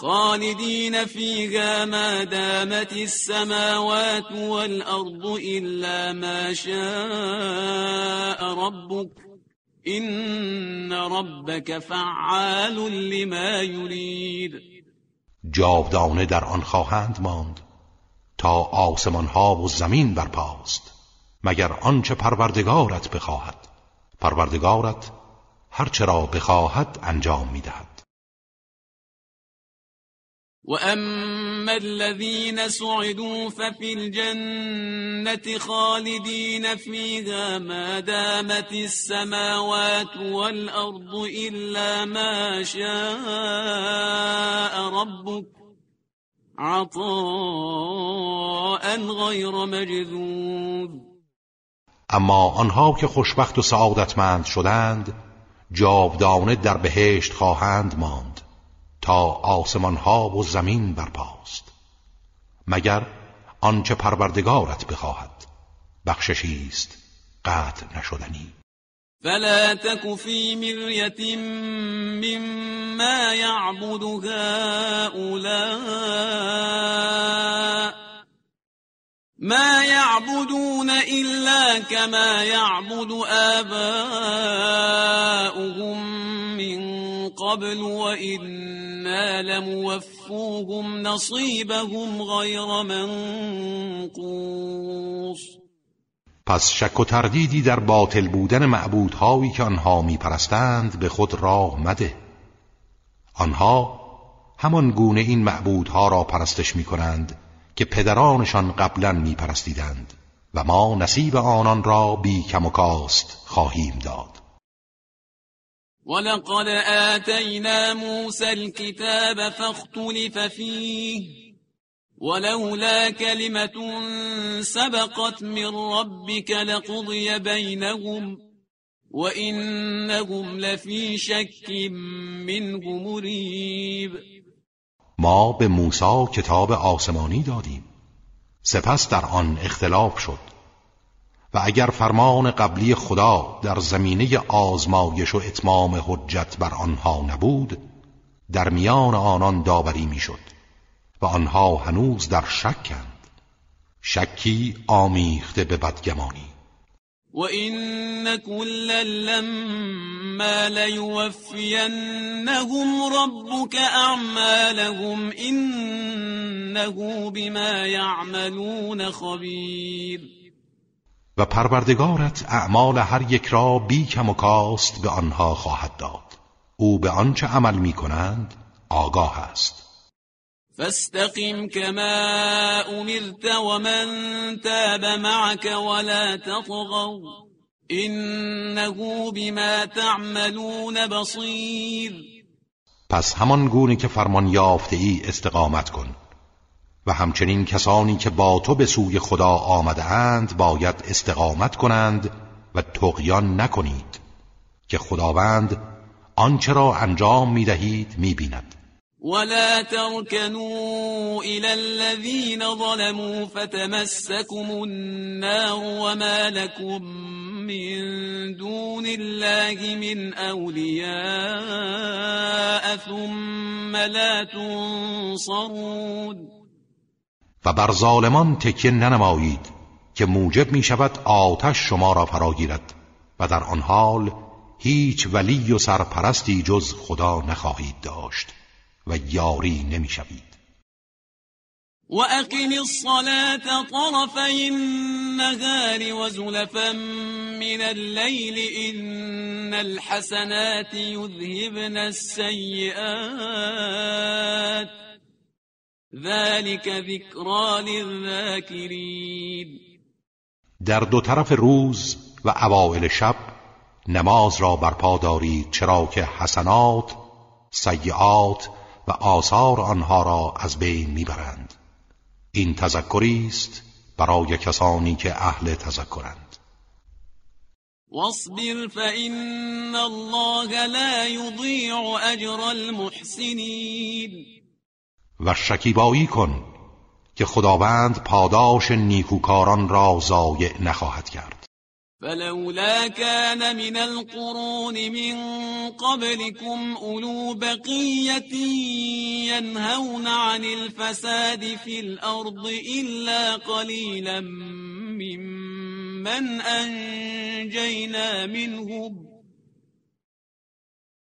خالدین فیها ما دامت السماوات والارض الا ما شاء ربك این ربك فعال لما يريد. جاودانه در آن خواهند ماند تا آسمان ها و زمین برپاست مگر آنچه پروردگارت بخواهد. پروردگارت هرچه را بخواهد انجام می‌دهد. وأما الذين سعدوا ففي الجنة خالدين فيها ما دامت السماوات والأرض إلا ما شاء ربك عطاء غير مجذوذ. اما آنها که خوشبخت و سعادتمند شدند جاودانه در بهشت خواهند ماند. تا آسمان ها و زمین برپاست. مگر آنچه پروردگارت بخواهد بخششی است قطع نشدنی. فلا تك في مرية مما يعبد هؤلاء. ما يعبدون إلا كما يعبد آباؤهم. قبل وإنا لموفوهم نصيبهم غير منقوص. پس شک و تردیدی در باطل بودن معبودهایی که آنها میپرستند به خود راه مده. آنها همان گونه این معبودها را پرستش می‌کنند که پدرانشان قبلا میپرستیدند و ما نصیب آنان را بی کم و کاست خواهیم داد. ولقد آتینا موسى الكتاب فاختلف فيه ولولا كلمة سبقت من ربك لقضي بينهم وإنهم لفي شك منه مريب ما به موسی کتاب آسمانی دادیم. سپس در آن اختلاف شد. و اگر فرمان قبلی خدا در زمینه آزمایش و اتمام حجت بر آنها نبود در میان آنان داوری می‌شد و آنها هنوز در شکند. شکی آمیخته به بدگمانی. وَإِنَّ كُلًّا لَّمَّا لَيُوَفِّيَنَّهُمْ رَبُّكَ أَعْمَالَهُمْ إِنَّهُ بِمَا يَعْمَلُونَ خَبِيرٌ و پروردگارت اعمال هر یک را بی کم و کاست به آنها خواهد داد. او به آنچه عمل می کنند آگاه است. فاستقم كما أمرت ومن تاب معك ولا تطغوا إنه بما تعملون بصير پس همان گونه که فرمان یافته ای استقامت کن. و همچنین کسانی که با تو به سوی خدا آمده اند باید استقامت کنند و تقیان نکنید که خداوند آنچه را انجام می دهید می بیند ولا تركنوا إلى الذين ظلموا فتمسكم النار وما لكم من دون الله من أولياء ثم لا تنصرون و بر ظالمان تکیه ننمایید که موجب می شود آتش شما را فراگیرد و در آن حال هیچ ولی و سرپرستی جز خدا نخواهید داشت و یاری نمی‌شوید. و اقیم الصلاة طرفی النهار و زلفا من اللیل ان الحسنات یذهبن السیئات ذلك ذکرا للذاکرین در دو طرف روز و اوائل شب نماز را برپا دارید چرا که حسنات سیعات و آثار آنها را از بین می‌برند. این تذکری است برای کسانی که اهل تذکرند. واصبر فإن الله لا يضيع أجر المحسنين. و شکیبایی کن که خداوند پاداش نیکوکاران را ضایع نخواهد کرد. فلولا كان من القرون من قبلكم أولو بقية ينهون عن الفساد في الأرض إلا قليلا ممن أنجينا منهم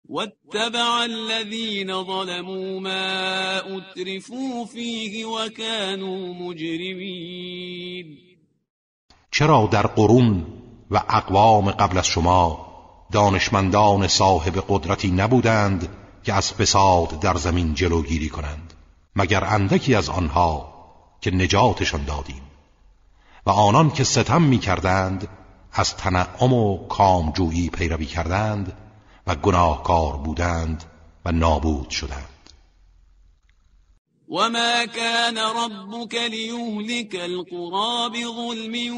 واتبع الذين ظلموا ما أترفوا فيه وكانوا مجرمين. چرا در قرون و اقوام قبل از شما دانشمندان صاحب قدرتی نبودند که از فساد در زمین جلوگیری کنند مگر اندکی از آنها که نجاتشان دادیم؟ و آنان که ستم می کردند از تنعم و کامجویی پیروی کردند و گناهکار بودند و نابود شدند. وما كان ربك ليهلك القرى بظلم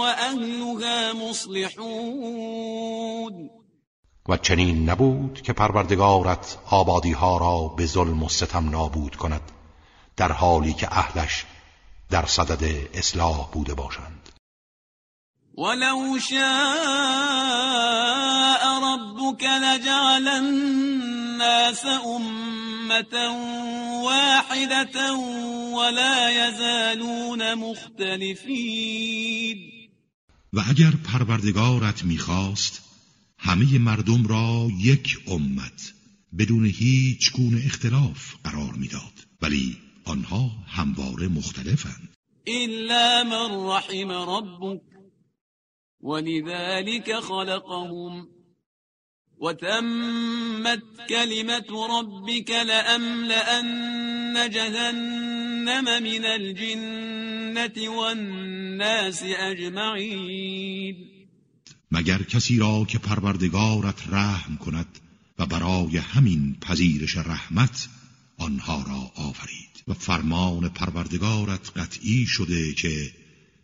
وأهلها مصلحون. و چنین نبود که پروردگارت آبادی ها را به ظلم و ستم نابود کند در حالی که اهلش در صدد اصلاح بوده باشند. ولو شاء ربك لجعل الناس أمة واحدة ولا يزالون مختلفين. و اگر پروردگارت می‌خواست همه مردم را یک امت بدون هیچ گونه اختلاف قرار می‌داد. ولی آنها همواره مختلفند. إلا من رحم ربك ولذلك خلقهم. وتمت كلمة ربك لأملأن جهنم من الجنة والناس أجمعين. مگر کسی را که پروردگارت رحم کند و برای همین پذیرش رحمت آنها را آفرید. و فرمان پروردگارت قطعی شده که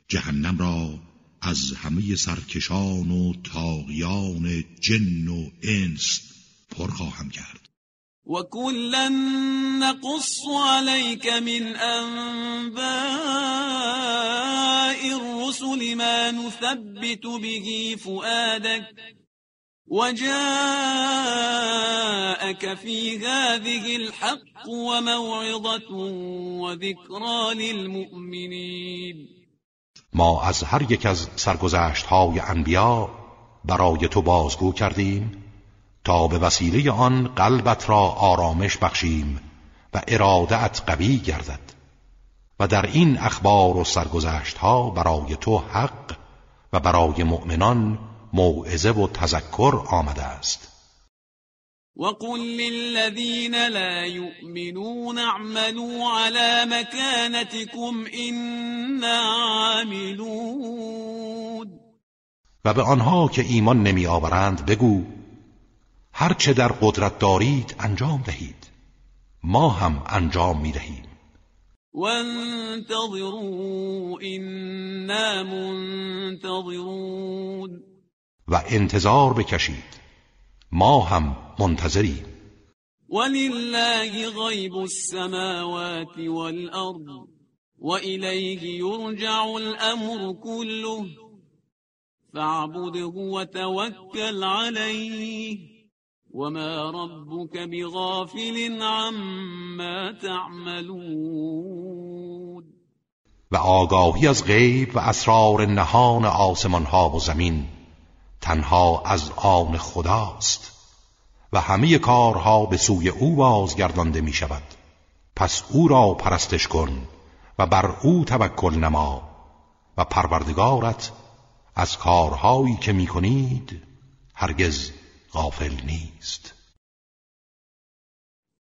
جهنم را از همه سرکشان و تاغیان جن و انس پر خواهم کرد. و کلا نقص عليك من انباء الرسل ما نثبت به فؤادك وجاءك في هذه الحق وموعظة وذكرى للمؤمنين ما از هر یک از سرگذشت های انبیا برای تو بازگو کردیم تا به وسیله آن قلبت را آرامش بخشیم و ارادت قوی گردد و در این اخبار و سرگذشت ها برای تو حق و برای مؤمنان موعظه و تذکر آمده است. وقل للذين لا يؤمنون اعملوا على مكانتكم إنا عاملون و به آنها که ایمان نمی آورند بگو هرچه در قدرت دارید انجام دهید. ما هم انجام می دهیم وانتظروا إنا منتظرون و انتظار بکشید. ما هم منتظریم ولله غیب السماوات والأرض وإليه يرجع الأمر كله. فاعبده وتوكل عليه. وما ربك بغافل عما تعملون. و آگاهی از غیب و اسرار نهان آسمان ها و زمین. تنها از آن خداست و همه کارها به سوی او بازگردانده می شود. پس او را پرستش کن و بر او توکل نما و پروردگارت از کارهایی که می کنید هرگز غافل نیست.